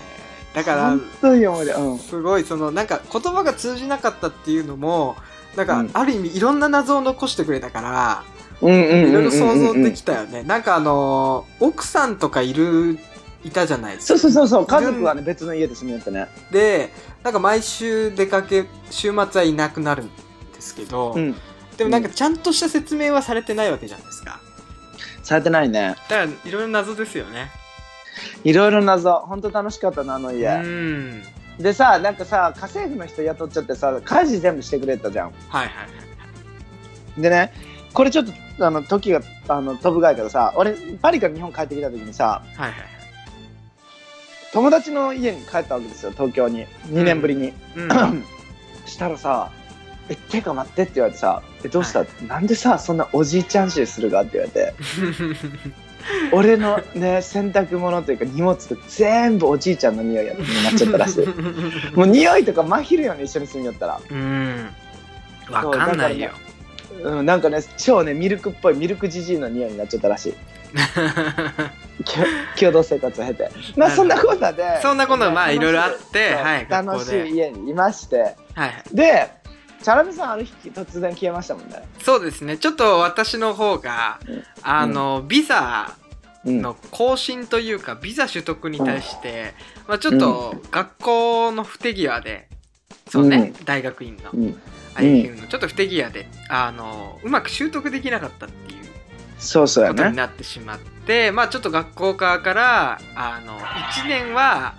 だから本当に思い出。うん。すごいそのなんか言葉が通じなかったっていうのもなんかうん。ある意味いろんな謎を残してくれたから、いろいろ想像できたよね。なんかあのー奥さんとかいるいたじゃないですか。そうそうそう家族はね別の家で住みよってねでなんか毎週出かけ週末はいなくなるんですけど、うんでもなんかちゃんとした説明はされてないわけじゃないですか。されてないねだからいろいろ謎ですよね。いろいろ謎本当楽しかったなあのう家ん。でさなんかさ家政婦の人雇っちゃってさ家事全部してくれたじゃんはいはいはい。でねこれちょっとあの時があの飛ぶがいからさ俺パリから日本帰ってきた時にさはいはい友達の家に帰ったわけですよ東京に2年ぶりに、はい。うん したらさ「えてか待って」って言われてさ「えどうした？なんでさそんなおじいちゃん臭するが?」って言われて俺のね洗濯物というか荷物と全部おじいちゃんの匂いやになっちゃったらしい もう匂いとか真昼よね一緒に住みよったらうん。わかんないよ。うん、なんかね超ねミルクっぽいミルクじじいの匂いになっちゃったらしい。共同生活を経て。まあそんなこんなで。そんなこんなまあいろいろあってはい楽しでい家にいまして。はいはい。でチャラメさんある日突然消えましたもんね、そうですね。ちょっと私の方がうん。あのビザうん、の更新というかビザ取得に対して、まあ、ちょっと学校の不手際でそうね、大学院のうん。IFM のちょっと不手際であのうまく習得できなかったっていう。そうそうやことにねなってしまって、まあちょっと学校側からあの1年は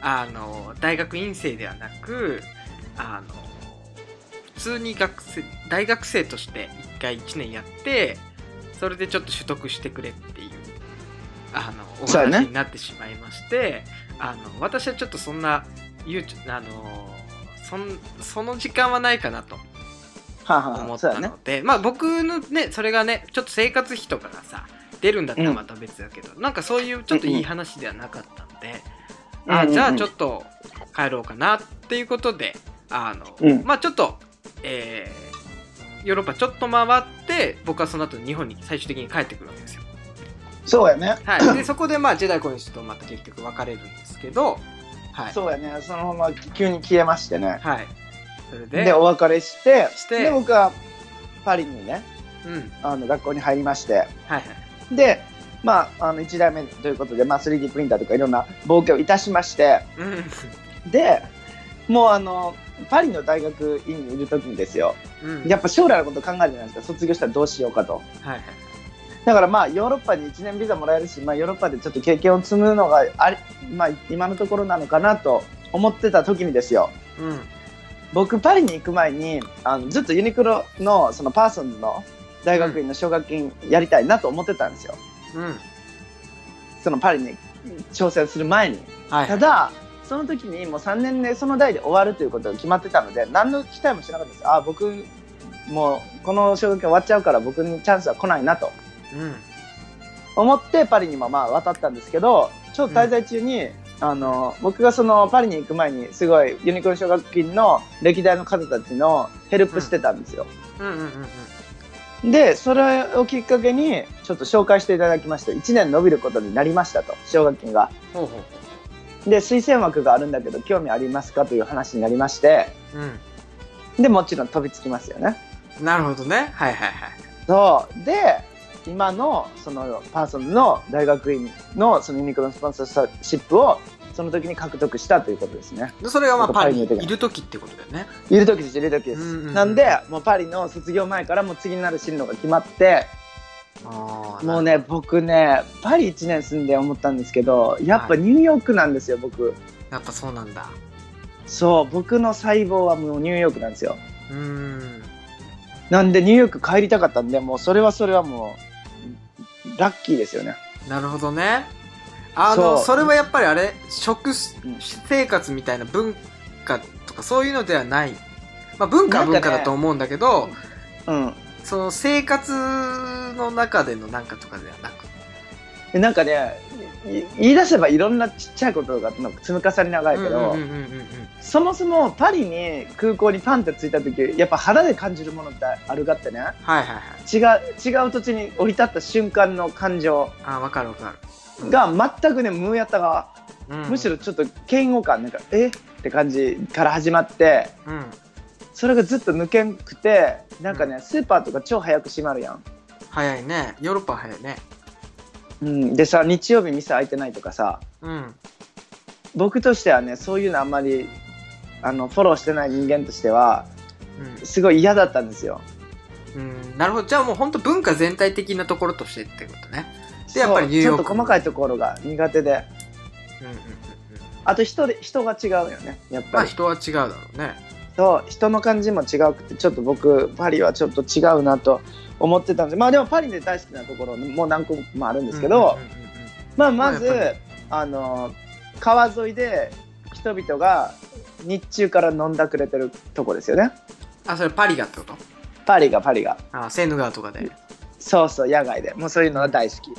あの大学院生ではなくあの普通に学生大学生として1回1年やってそれでちょっと取得してくれっていうあのお話になってしまいまして、あの私はちょっとそんなゆうちあのそんその時間はないかなとはあは思ったので、まあ僕のねそれがねちょっと生活費とかがさ出るんだったらまた別だけど、なんかそういうちょっといい話ではなかったんで、あうんうんうん。じゃあちょっと帰ろうかなっていうことであの、うん。まあちょっと、えーヨーロッパちょっと回って僕はその後日本に最終的に帰ってくるわけですよ。そうやね。はい、でそこでまあジェダイコニスとまた結局別れるんですけど、はい、そうやね。そのまま急に消えましてね。はい、それででお別れしてして。で僕はパリにねうん。あの学校に入りまして。はいはい。でまああの1代目ということで、まあ、3D プリンターとかいろんな冒険をいたしまして。うん。でもうあのパリの大学院にいる時にですよ。うん。やっぱ将来のこと考えるじゃないですか。卒業したらどうしようかと。はいはいだからまあヨーロッパに1年ビザもらえるし、まあ、ヨーロッパでちょっと経験を積むのがあり、まあ、今のところなのかなと思ってた時にですよ。うん。僕パリに行く前にあのずっとユニクロのそのパーソンズの大学院の奨学金やりたいなと思ってたんですよ。うん。そのパリに挑戦する前に。はい。ただその時にもう3年でその代で終わるということが決まってたので何の期待もしなかったですあ僕もうこの奨学金終わっちゃうから僕にチャンスは来ないなと。うん思ってパリにもまあ渡ったんですけどちょっと滞在中に、あの僕がそのパリに行く前にすごいユニクロ奨学金の歴代の方たちのヘルプしてたんですよ、でそれをきっかけにちょっと紹介していただきまして1年延びることになりましたと奨学金が。ほうほうほで推薦枠があるんだけど興味ありますかという話になりまして。ううん。でもちろん飛びつきますよね。なるほどね。はいはいはい。そう。で今のそのパーソンの大学院のそのユニクロのスポンサーシップをその時に獲得したということですね。でそれがパリにいる時ってことだよね。いる時ですいる時です、うんうんうん。なんでもうパリの卒業前からもう次になる進路が決まってあもうね僕ねパリ1年住んで思ったんですけどやっぱニューヨークなんですよ僕。やっぱそうなんだ。そう僕の細胞はもうニューヨークなんですよ。うーん。なんでニューヨーク帰りたかったんでもうそれはそれはもうラッキーですよね。なるほどね。あのそれはやっぱりあれ食うん生活みたいな文化とかそういうのではない。まあ文化は文化だと思うんだけど、うん。その生活の中でのなんかとかではなくでなんかねい言い出せばいろんなちっちゃいことが積み重ね長いけど、うんうんうんうんうん。そもそもパリに空港にパンって着いた時やっぱ肌で感じるものってあるがってね。はいはいはい。違う違う土地に降り立った瞬間の感情。あ分かる分かる、が全くね無やったが、うん。むしろちょっと嫌悪感なんかえ？って感じから始まって。うん。それがずっと抜けんくてなんかね、スーパーとか超早く閉まるやん、早いね。ヨーロッパは早いねうん、でさ日曜日店開いてないとかさうん。僕としてはねそういうのあんまりあのフォローしてない人間としてはすごい嫌だったんですよ。うん、うん、なるほど。じゃあもう本当文化全体的なところとしてってことね。でやっぱりーヨークちょっと細かいところが苦手で。うんうんうんうん。あと人で人が違うよね。やっまぱり、あ人は違うだろうね。そう。人の感じも違うくてちょっと僕パリはちょっと違うなと思ってたんでまあでもパリで大好きなところもう何個もあるんですけど、まあまず、まあの川沿いで人々が日中から飲んだくれてるとこですよね。あそれパリがってこと？パリがパリが。あセーヌ川とかで。そうそう野外で。もうそういうのが大好き。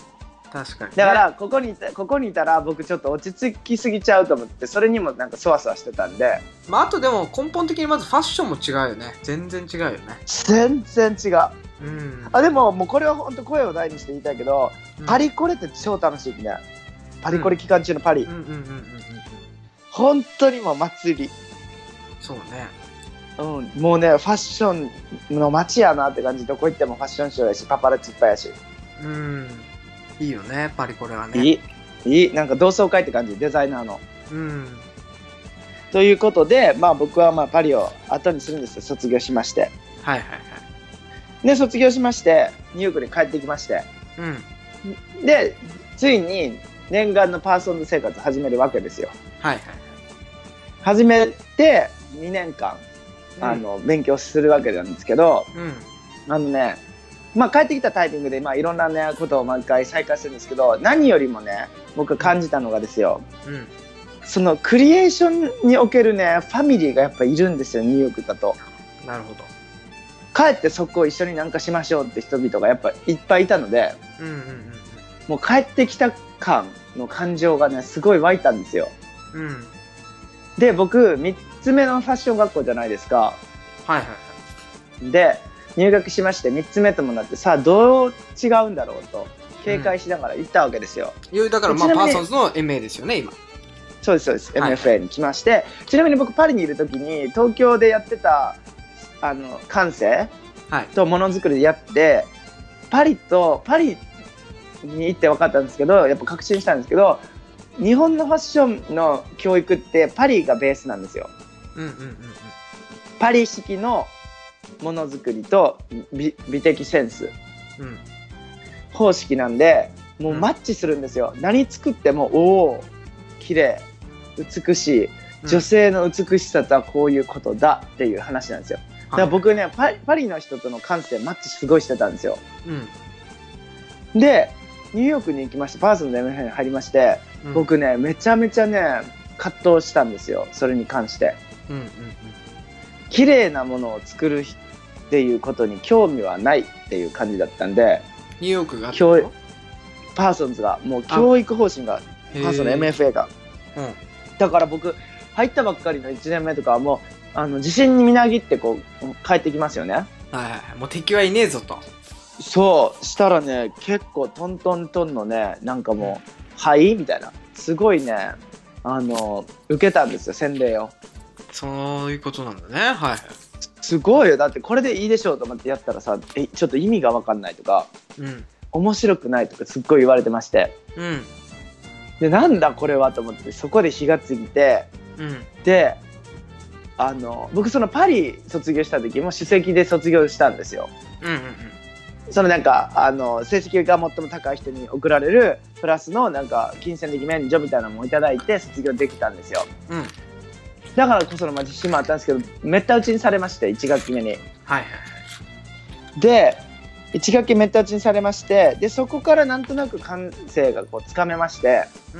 確かに。ね、だからここにいたここにいたら僕ちょっと落ち着きすぎちゃうと思ってそれにもなんかそわそわしてたんで。まあ、あとでも根本的にまずファッションも違うよね。全然違うよね。全然違ううん。あでももうこれは本当声を大にして言いたいけど、うん。パリコレって超楽しいねパリコレ期間中のパリ、うんうんうんうんうんうん。本当にもう祭り。そうね。うん、もうねファッションの街やなって感じ。どこ行ってもファッションショーやしパパラッチいっぱいやし、うん。いいよねパリコレはね。いい。いい。なんか同窓会って感じ。デザイナーの。うん。ということで、まあ、僕はまあパリを後にするんですよ。卒業しまして。はいはいはいで卒業しましてニューヨークに帰ってきまして。うん。でついに念願のパーソンズ生活始めるわけですよ。はい。はい始めて2年間はいあの、勉強するわけなんですけどうん。あのねまあ帰ってきたタイミングで、まあ、いろんなねことを毎回再開するんですけど何よりもね僕感じたのがですよ。うん。そのクリエーションにおけるねファミリーがやっぱいるんですよニューヨークだと。なるほど帰ってそこを一緒になんかしましょうって人々がやっぱいっぱいいたのでうんうんもう帰ってきた感の感情がねすごい湧いたんですよ。うん。うんうんで僕3つ目のファッション学校じゃないですか。はいはいはい。で入学しまして3つ目ともなってさあどう違うんだろうと警戒しながら行ったわけですよ、いやだからまあパーソンズの MA ですよね今。そうですそうです。はい MFA に来まして、ちなみに僕パリにいる時に東京でやってたあの感性はい。とものづくりでやってパリとパリに行って分かったんですけどやっぱ確信したんですけど日本のファッションの教育ってパリがベースなんですよ。うんうんうんうん。パリ式のものづくりと美美的センス。うん。方式なんでもううん。マッチするんですよ、何作ってもおお綺麗美しい。うん。女性の美しさとはこういうことだっていう話なんですよだから僕ねパリパリの人との感性マッチすごいしてたんですよ。うん。でニューヨークに行きましてパーソンの MFA に入りまして、うん。僕ねめちゃめちゃね葛藤したんですよそれに関して。うんうんうん。綺麗なものを作るっていうことに興味はないっていう感じだったんでニューヨークが教パーソンズがもう教育方針がとパーソンの MFA が。うん。だから僕入ったばっかりの1年目とかはもうあの自信にみなぎってこう帰ってきますよね。はいもう敵はいねえぞと。そうしたらね結構トントントンのねなんかもう「はい?」みたいな。すごいねあの受けたんですよ洗礼を。そういうことなんだね。はいはい。すごいよ。だってこれでいいでしょうと思ってやったらさえちょっと意味が分かんないとかうん。面白くないとかすっごい言われてまして。うん。でなんだこれはと思ってそこで火がついてうん。であの僕そのパリ卒業した時も首席で卒業したんですよ。うんうんそのなんかあの成績が最も高い人に贈られるプラスのなんか金銭的免除みたいなのもいただいて卒業できたんですよ。うん。うんだからこそのまあ自信もあったんですけどめった打ちにされまして1学期目に。はいはいで1学期めった打ちにされましてでそこからなんとなく感性がこうつかめましてはいう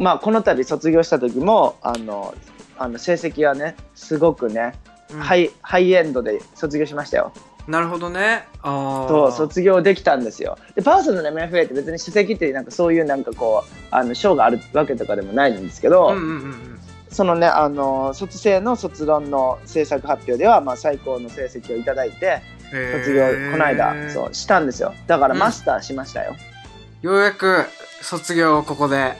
ん。まあこの度卒業した時もあのあの成績はねすごくね、うん。ハイハイエンドで卒業しましたよ。なるほどね。ああそう卒業できたんですよ。でパーソナルの MFA って別に首席ってなんかそういうなんかこうあの賞があるわけとかでもないんですけど、うんうんうんうん。そのねあの卒生の卒論の制作発表では、まあ、最高の成績をいただいて卒業この間そうしたんですよ。だからうん。マスターしましたよ、ようやく卒業ここで。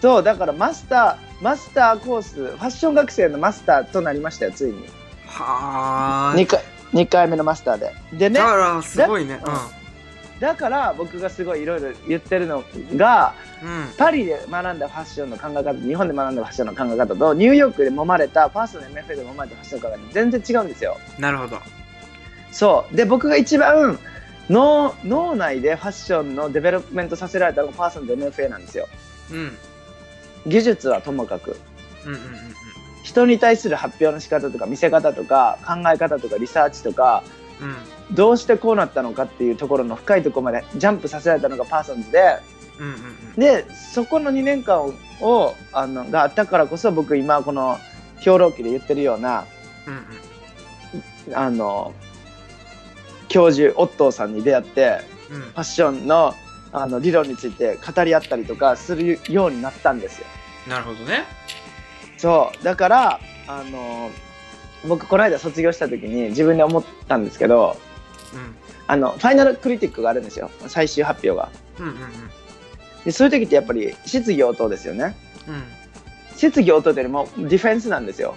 そうだからマスターマスターコースファッション学生のマスターとなりましたよついに。はあ2回2回目のマスターで。でねだからすごいね。だから僕がすごいいろいろ言ってるのがうん。うんパリで学んだファッションの考え方日本で学んだファッションの考え方とニューヨークで揉まれたパーソナル MFA で揉まれたファッションの考え方全然違うんですよ。なるほど。そう。で僕が一番脳脳内でファッションのデベロップメントさせられたのがパーソナル MFA なんですよ。うん技術はともかく。うんうんうん人に対する発表の仕方とか見せ方とか考え方とかリサーチとかうんうんどうしてこうなったのかっていうところの深いところまでジャンプさせられたのがパーソンズでうんうんうんでそこの2年間をあのがあったからこそ僕今この評論記で言ってるようなうんうんあの教授オットーさんに出会ってうん。ファッションのあの理論について語り合ったりとかするようになったんですよ。なるほどねそうだからあの僕この間卒業した時に自分で思ったんですけどうんあのファイナルクリティックがあるんですよ最終発表が。うんうんでそういう時ってやっぱり質疑応答ですよね。うん質疑応答というよりもディフェンスなんですよ。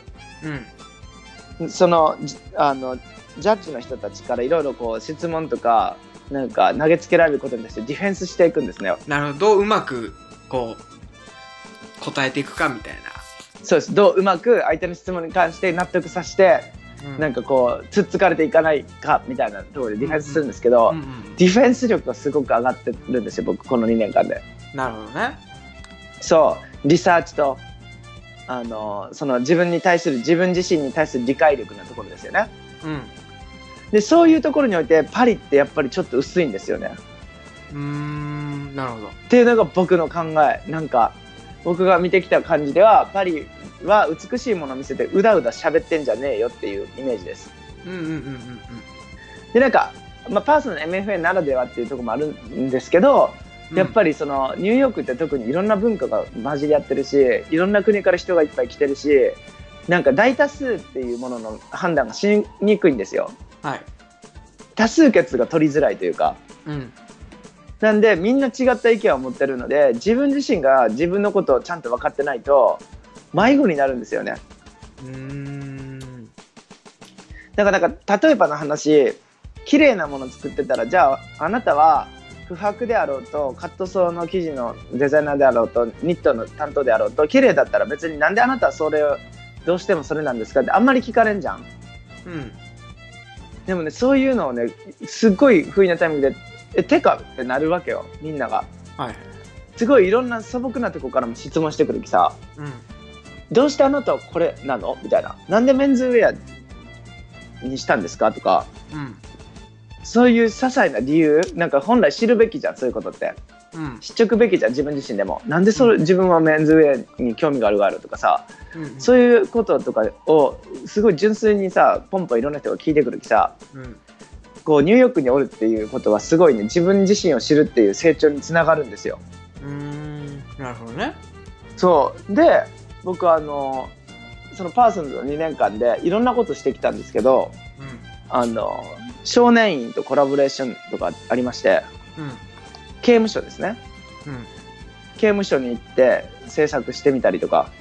うんそのじあのジャッジの人たちからいろいろこう質問とかなんか投げつけられることに対してディフェンスしていくんですね。なるほど。どううまくこう答えていくかみたいそうです。どううまく相手の質問に関して納得させてななんかこうつっつかれていかないかみたいなところでディフェンスするんですけど、うんうんディフェンス力がすごく上がってるんですよ僕この2年間で。なるほどね。そう。リサーチとあのその自分に対する自分自身に対する理解力のところですよね。うんでそういうところにおいてパリってやっぱりちょっと薄いんですよね。うーんなるほどっていうのが僕の考えなんか僕が見てきた感じではパリは美しいものを見せてうだうだ喋ってんじゃねえよっていうイメージです。うんうんうんうんでなんか、まあ、パーソナル MFA ならではっていうところもあるんですけど、うんやっぱりそのニューヨークって特にいろんな文化が混じり合ってるしいろんな国から人がいっぱい来てるしなんか大多数っていうものの判断がしにくいんですよ。はい多数決が取りづらいというか。うんなんでみんな違った意見を持ってるので自分自身が自分のことをちゃんと分かってないと迷子になるんですよね。うーんだからなんか例えばの話綺麗なもの作ってたらじゃああなたは不白であろうとカットソーの生地のデザイナーであろうとニットの担当であろうと綺麗だったら別になんであなたはそれをどうしてもそれなんですかってあんまり聞かれんじゃん。うんでもねそういうのをねすっごい不意なタイミングで「えてか?」ってなるわけよみんなが。はいすごいいろんな素朴なとこからも質問してくるきさうんどうしてあなたはこれなの？みたいな。なんでメンズウェアにしたんですか？とか、うんそういう些細な理由、なんか本来知るべきじゃん、そういうことって。うん。知っちおくべきじゃん、自分自身でも。なんでそれ、自分はメンズウェアに興味があるがあるとかさ、うん。そういうこととかを、すごい純粋にさ、ポンポンいろんな人が聞いてくるきさ、うん。こう、ニューヨークにおるっていうことは、すごいね、自分自身を知るっていう成長につながるんですよ。うーん。なるほどね。そう。で、僕はあの、そのパーソナルの2年間でいろんなことしてきたんですけど、あの少年院とコラボレーションとかありましてうんうん刑務所ですね。うん。刑務所に行って制作してみたりとか。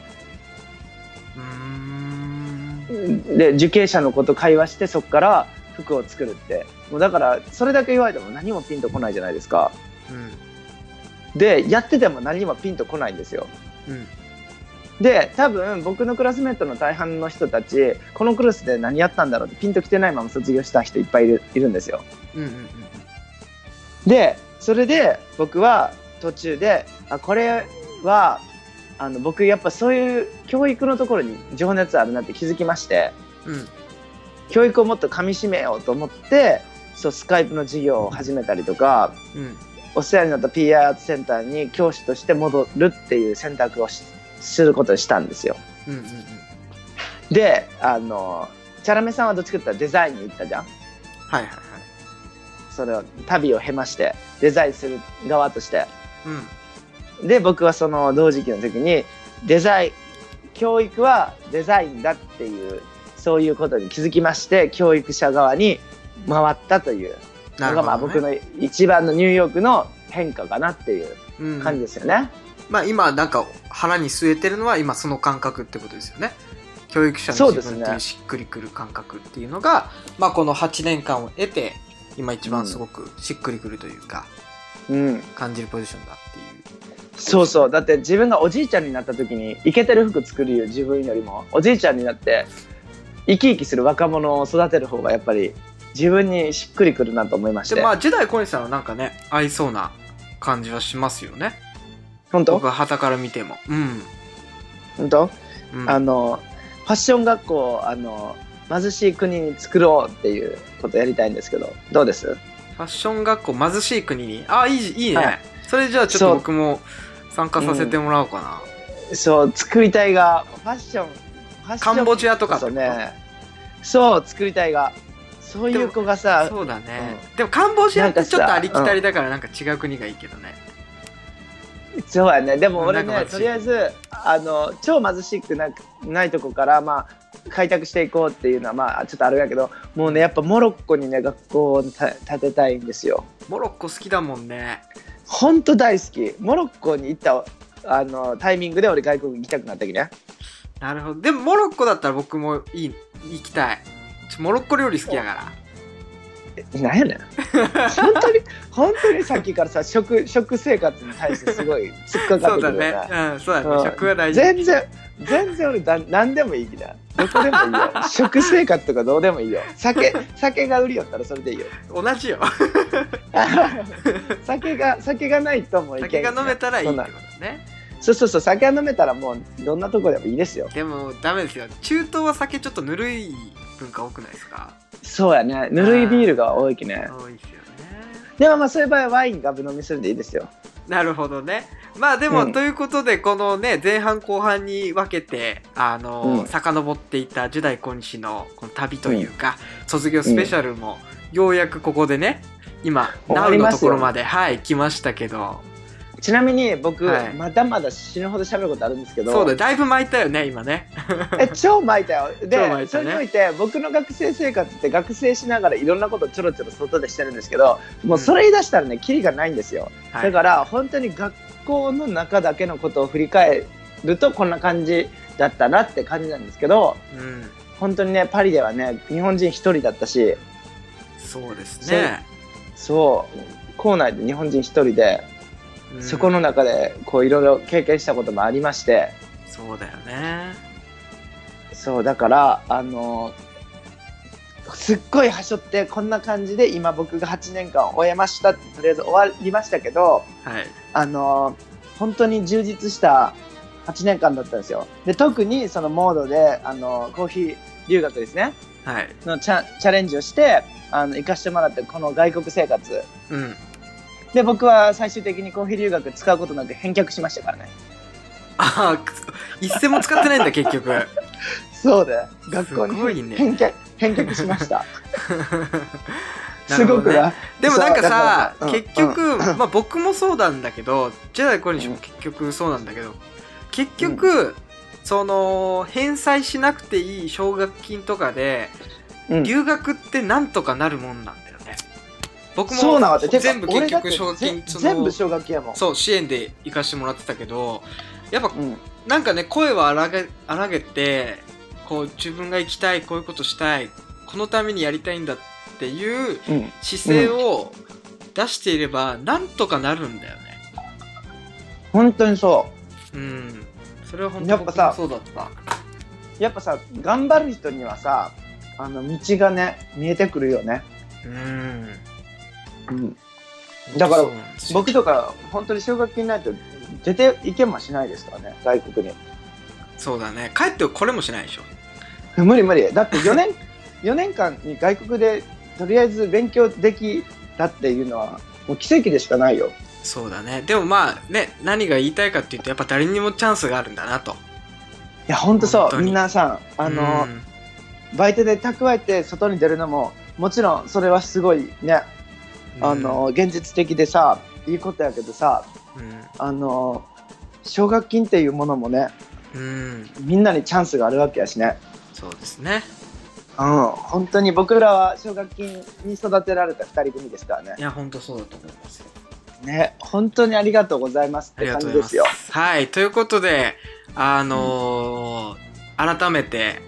で受刑者の子と会話してそこから服を作るって。もうだからそれだけ言われても何もピンとこないじゃないですか。うん。でやってても何もピンとこないんですよ。うん。で多分僕のクラスメートの大半の人たちこのクラスで何やったんだろうってピンときてないまま卒業した人いっぱいいるいるんですよ。うんうん。でそれで僕は途中であこれはあの僕やっぱそういう教育のところに情熱あるなって気づきましてうん教育をもっとかみしめようと思ってそうスカイプの授業を始めたりとかうんお世話になった PR アーツセンターに教師として戻るっていう選択をしすることにしたんですよ。うんうんうんであのチャラメさんはどっちかって言ったらデザインに行ったじゃん。はいはいはいそれを旅を経ましてデザインする側として。うん。で僕はその同時期の時にデザイン教育はデザインだっていうそういうことに気づきまして教育者側に回ったという。のがまあ僕の一番のニューヨークの変化かなっていううん。感じですよね。まあ今なんか腹に据えてるのは今その感覚ってことですよね。教育者の自分っていうしっくりくる感覚っていうのが、まあこの8年間を得て今一番すごくしっくりくるというか、うん、感じるポジションだっていう。そうそう。だって自分がおじいちゃんになった時にイケてる服作るよ自分よりも。おじいちゃんになって生き生きする若者を育てる方がやっぱり自分にしっくりくるなと思いまして、でまあ時代小西さんはなんかね合いそうな感じはしますよね。本当？僕は旗から見ても。うん、本当？うん、あのファッション学校をあの貧しい国に作ろうっていうことやりたいんですけどどうです？ファッション学校貧しい国に？あいいいいね、はい。それじゃあちょっそう。と僕も参加させてもらおうかな、そう作りたいがファッションファッションカンボジアとかそうね。そう作りたいがそういう子がさそうだね、でもカンボジアってちょっとありきたりだからなんか違う国がいいけどね、そうやね。でも俺ねとりあえずあの超貧しくなないとこからまあ開拓していこうっていうのはまあちょっとあるやけどもうねやっぱモロッコにね学校をた建てたいんですよ。モロッコ好きだもんね。ほんと大好き。モロッコに行ったあのタイミングで俺外国行きたくなったきね。なるほど。でもモロッコだったら僕もいい行きたい。モロッコ料理好きやから。えなんやねん。本当に本当にさっきからさ食食生活に対してすごい突っかかそうだねってくるよなうんそうだね、うん。食は大事。全然全然俺だ何でもいいきなどこでもいいよ。食生活とかどうでもいいよ。酒酒が売りよったらそれでいいよ。同じよ。酒が酒がないともういけん酒が飲めたらいいってこそんな。とねそうそうそう酒が飲めたらもうどんなとこでもいいですよ。でもダメですよ。中東は酒ちょっとぬるい文化多くないですか？そうやね。ぬるいビールが多いきね。多いですよね。でもまあそういう場合はワインガブ飲みするんでいいですよなるほどね。まあでも、うん。ということでこのね前半後半に分けてあの、うん。遡っていた10代小西のこの旅というか、卒業スペシャルも、ようやくここでね今終 NOW わりますよ。のところまではい来ましたけどちなみに僕、はい。まだまだ死ぬほど喋ることあるんですけど。そうだよ。だいぶ巻いたよね今ね。え超巻いたよ。で超巻いたね。それにおいて僕の学生生活って学生しながらいろんなことちょろちょろ外でしてるんですけどもうそれ言い出したらねキリがないんですよ、はいだから本当に学校の中だけのことを振り返るとこんな感じだったなって感じなんですけどうん。本当にねパリではね日本人一人だったし。そうですね、そう。校内で日本人一人で、うん。そこの中でこういろいろ経験したこともありまして。そうだよね。そうだからあのすっごいはしょってこんな感じで今僕が8年間終えましたってとりあえず終わりましたけどはい。あの本当に充実した8年間だったんですよ。で特にそのモードであのコーヒー留学ですね。はい。のチャチャレンジをしてあの行かしてもらってこの外国生活。うんで僕は最終的にコーヒー留学使うことなく返却しましたからね。ああ一銭も使ってないんだ結局。そうで学校すごいね。に返却返却しました。なすごくな。でもなんかさ、そうん結局、まあ僕もそうなんだけど、ジェダイコニシも結局そうなんだけど、結局、その、返済しなくていい奨学金とかで、うん。留学ってなんとかなるもんなん？だよね。僕も全部結局奨学金、全部奨学金やもんそう、支援で行かしてもらってたけど、やっぱうんなんかね、声を荒げ荒げて、こう自分が行きたい、こういうことしたい、このためにやりたいんだっていううん姿勢を出していれば、なんとかなるんだよね。本当にそうん。それは本当やっぱさ僕もそうだった。うやっぱさ頑張る人にはさあの道がね見えてくるよね、うん。うん、だから僕とか本当に奨学金ないと出ていけもしないですからね外国に。そうだね。帰ってこれもしないでしょ。無理無理。だって4年 4年間に外国でとりあえず勉強できたっていうのはもう奇跡でしかないよ。そうだね。でもまあね、何が言いたいかっていうと、やっぱ誰にもチャンスがあるんだなと。いや本当そう。みんなさあの、うん。バイトで蓄えて外に出るのももちろんそれはすごいねあの現実的でさいいことやけどさあの奨学金っていうものもねうん、うん、みんなにチャンスがあるわけやしね。そうですね。うん。本当に僕らは奨学金に育てられた2人組ですからね。いや、本当そうだと思いますよ。ね。本当にありがとうございますって。感じですすよ。はい、ということで、あのー改めて、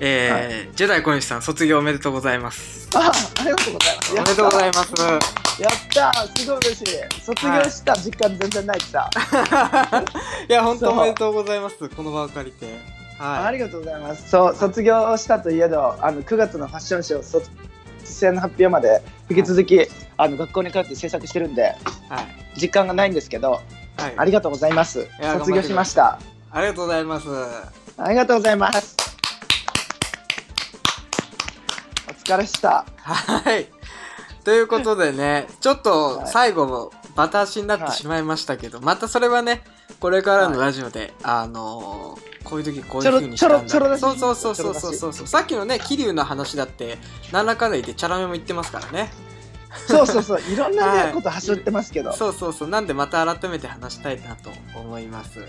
えージェダイ小西さん卒業おめでとうございます。あありがとうございますおめでとうございます。やったーすごい嬉しい卒業した実感全然ないしさ、いや、本当おめでとうございます。この場を借りて。はい。ありがとうございますそう卒業したといえどあの9月のファッションショー卒生の発表まで引き続きあの学校に通って制作してるんではい。実感がないんですけどはい。ありがとうございますや卒業しましたありがとうございます。ありがとうございます疲れした。はい。ということでね、ちょっとはい。最後、バタ足になってしまいましたけど、またそれはね、これからのラジオで、あのーこういう時こういう風にしたんだ。そうそうそうそうそうそうさっきのね桐生の話だって何らかの言ってチャラメも言ってますからね。そうそうそう。いろんな、ねはい。こと走ってますけど。そうそうそう。なんでまた改めて話したいなと思います。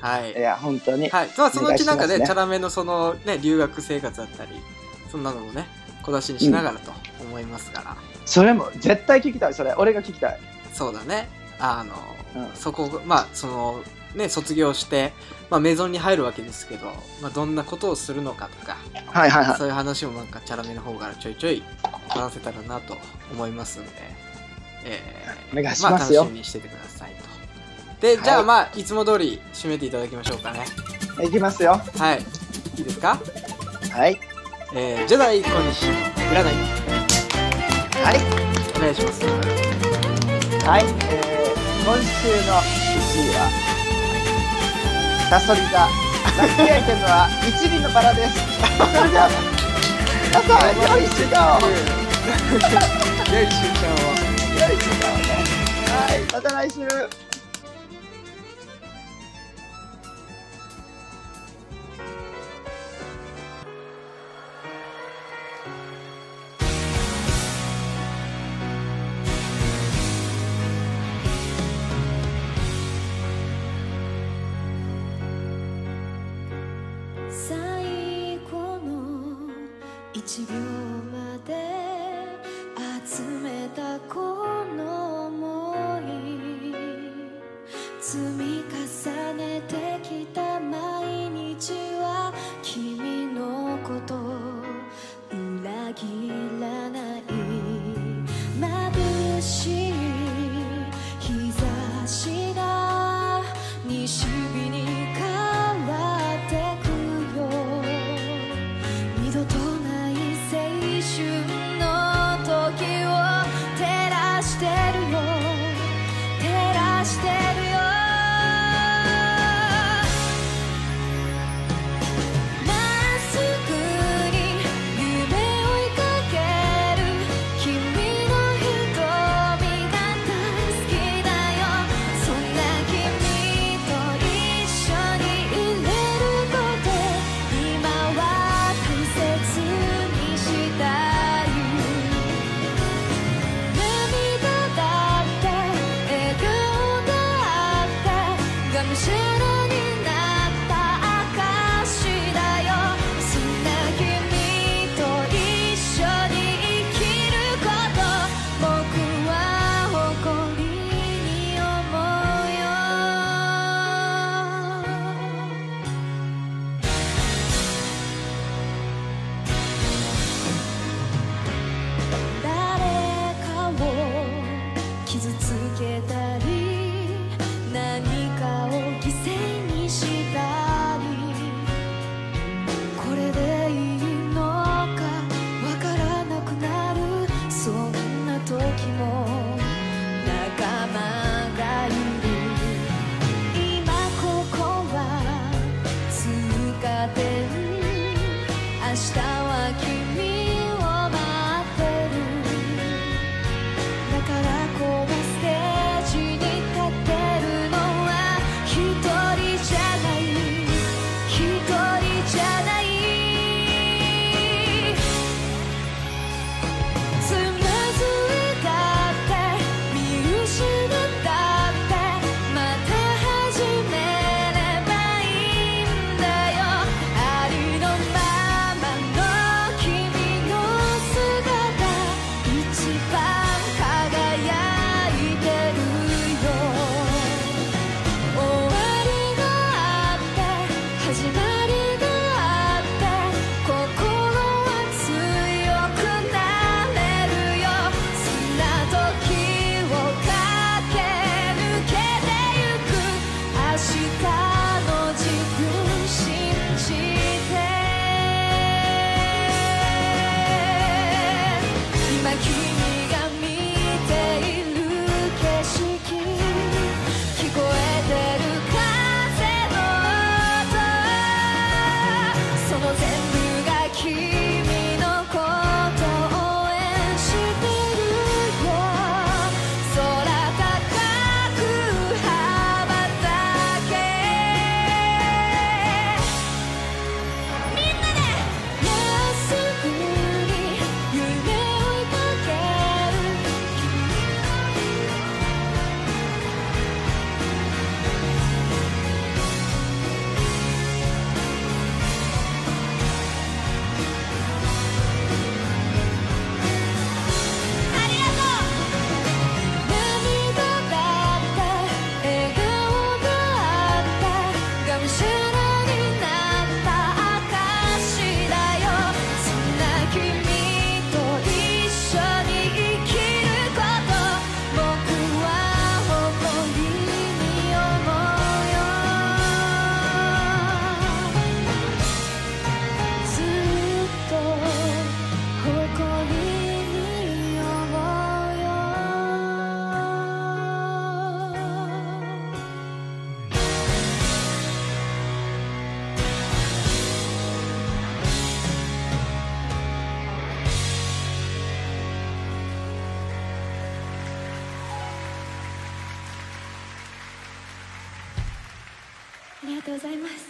はい。いや本当に、はい。まあそのうちなんかねね。チャラメのそのね留学生活だったりそんなのもね小出しにしながらと思いますから、それも絶対聞きたいそれ。俺が聞きたい。そうだね。あの、うん。そこまあそのね卒業して、まあ、メゾンに入るわけですけど、まあ、どんなことをするのかとかはいはいはい。そういう話もなんかチャラメの方からちょいちょい話せたらなと思いますんで、えお願いしますよ。あ、楽しみにしててくださいと。で、じゃあはいまあいつも通り締めていただきましょうかね。いきますよ。はい。いいですか？はいえー、ジェダイ小西の占い。はい。お願いします。はい、えー、今週の1位はサソリ座ラッキーアイテムは一輪のバラです。それでは皆さん良い週間を良い瞬間を良い週間をねはいまた来週一秒ざいます。